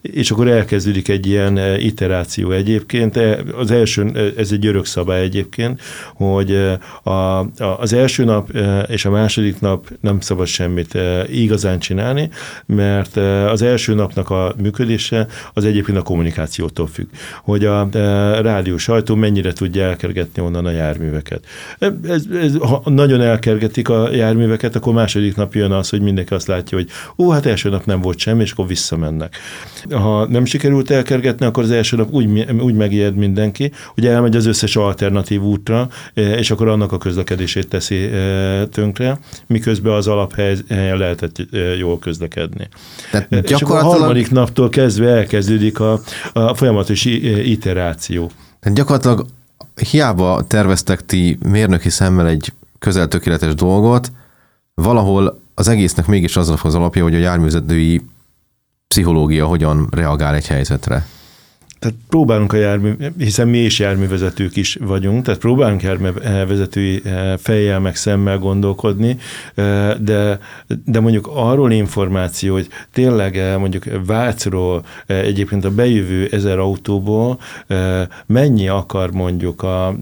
és akkor elkezdődik egy ilyen iteráció egyébként. Az első, ez egy örök szabály egyébként, hogy a, a, az első nap és a második nap nem szabad semmit igazán csinálni, mert az első napnak a működése az egyébként a kommunikációtól függ, hogy a rádió sajtó mennyire tudja elkergetni onnan a járműveket. Ez, ez, ha nagyon elkergetik a járműveket, akkor második nap jön az, hogy mindenki azt látja, hogy ó, hát első nap nem volt semmi, és akkor visszamennek. Ha nem sikerült elkergetni, akkor az első nap úgy, úgy megijed mindenki, hogy elmegy az összes alternatív útra, és akkor annak a közlekedését teszi tönkre, miközben az alaphelyen lehetett jól közlekedni. Tehát gyakorlatilag... És a harmadik naptól kezdve elkezdődik a, a folyamatos iteráció. Tehát gyakorlatilag hiába terveztek ti mérnöki szemmel egy közel tökéletes dolgot, valahol az egésznek mégis az az alapja, hogy a járművezetői pszichológia hogyan reagál egy helyzetre. Tehát próbálunk a jármű, hiszen mi is járművezetők is vagyunk, tehát próbálunk járművezetői eh, fejjel meg szemmel gondolkodni, eh, de, de mondjuk arról információ, hogy tényleg eh, mondjuk Vácról egyébként a bejövő ezer autóból mennyi akar mondjuk a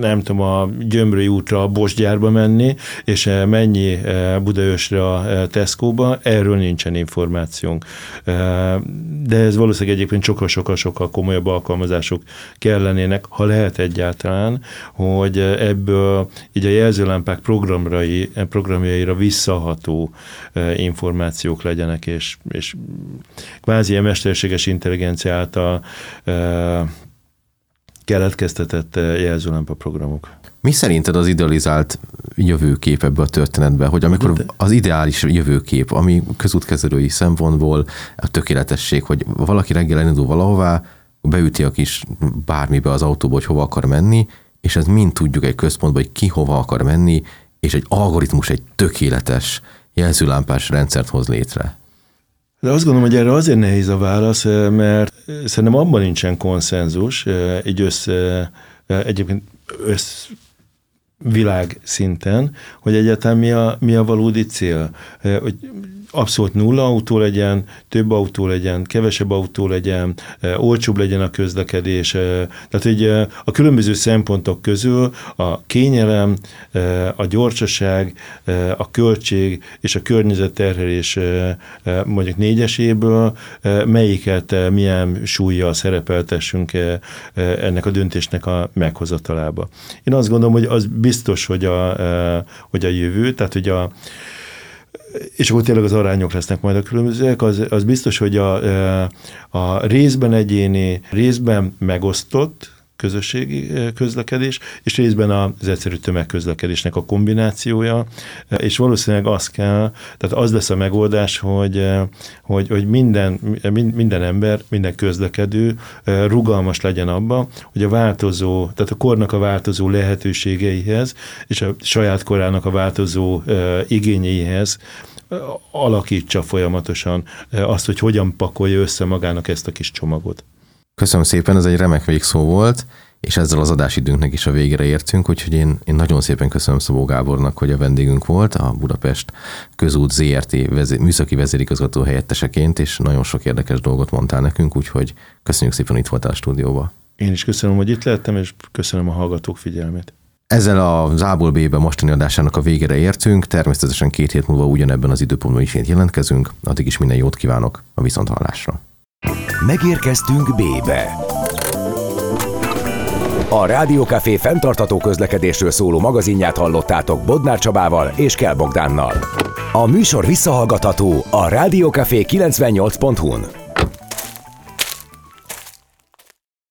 nem tudom, a Gyömrői útra a Bosgyárba menni, és mennyi Budaösre a Tesco-ba, erről nincsen információnk. De ez valószínűleg egyébként sokkal-sokkal-sokkal komolyabb alkalmazások kellenének, ha lehet egyáltalán, hogy ebből így a jelzőlámpák programrai, programjaira visszaható információk legyenek, és, és kvázi mesterséges intelligencia által keletkeztetett eh, jelzőlámpa programok. Mi szerinted az idealizált jövőkép ebbe a történetbe, hogy amikor az ideális jövőkép, ami közútkezelői szempontból a tökéletesség, hogy valaki reggel elindul valahová, beüti a kis bármibe az autóba, hogy hova akar menni, és ez mind tudjuk egy központban, hogy ki hova akar menni, és egy algoritmus egy tökéletes jelzőlámpás rendszert hoz létre. De azt gondolom, hogy erre azért nehéz a válasz, eh, mert szerintem abban nincsen konszenzus, egy eh, egyébként össz, világ szinten, hogy egyáltalán mi a, mi a valódi cél. Hogy abszolút nulla autó legyen, több autó legyen, kevesebb autó legyen, olcsóbb legyen a közlekedés. Tehát, hogy a különböző szempontok közül a kényelem, a gyorsaság, a költség és a környezetterhelés mondjuk négyeséből melyiket milyen súlyjal szerepeltessünk ennek a döntésnek a meghozatalába. Én azt gondolom, hogy az biztos, hogy a, hogy a jövő, tehát hogy a és akkor tényleg az arányok lesznek majd a különbözőek, az, az biztos, hogy a, a részben egyéni, részben megosztott, közösségi közlekedés, és részben az egyszerű tömegközlekedésnek a kombinációja, és valószínűleg az kell, tehát az lesz a megoldás, hogy, hogy, hogy minden, minden ember, minden közlekedő rugalmas legyen abba, hogy a változó, tehát a kornak a változó lehetőségeihez, és a saját korának a változó igényeihez alakítsa folyamatosan azt, hogy hogyan pakolja össze magának ezt a kis csomagot. Köszönöm szépen, ez egy remek végszó volt, és ezzel az adásidőnknek is a végére értünk, úgyhogy én, én nagyon szépen köszönöm Szabó Gábornak, hogy a vendégünk volt, a Budapest Közút ZRT vezé, műszaki vezérigazgató helyetteseként, és nagyon sok érdekes dolgot mondtál nekünk, úgyhogy köszönjük szépen, itt voltál a stúdióba. Én is köszönöm, hogy itt lettem, és köszönöm a hallgatók figyelmét. Ezzel a Zából B-be mostani adásának a végére értünk, természetesen két hét múlva ugyanebben az időpontban is jelentkezünk, addig is minden jót kívánok a viszonthallásra. Megérkeztünk B-be. A Rádiókafé fenntartató közlekedésről szóló magazinját hallottátok Bodnár Csabával és Kell Bogdánnal. A műsor visszahallgatható a rádiókafé 98.hu-n.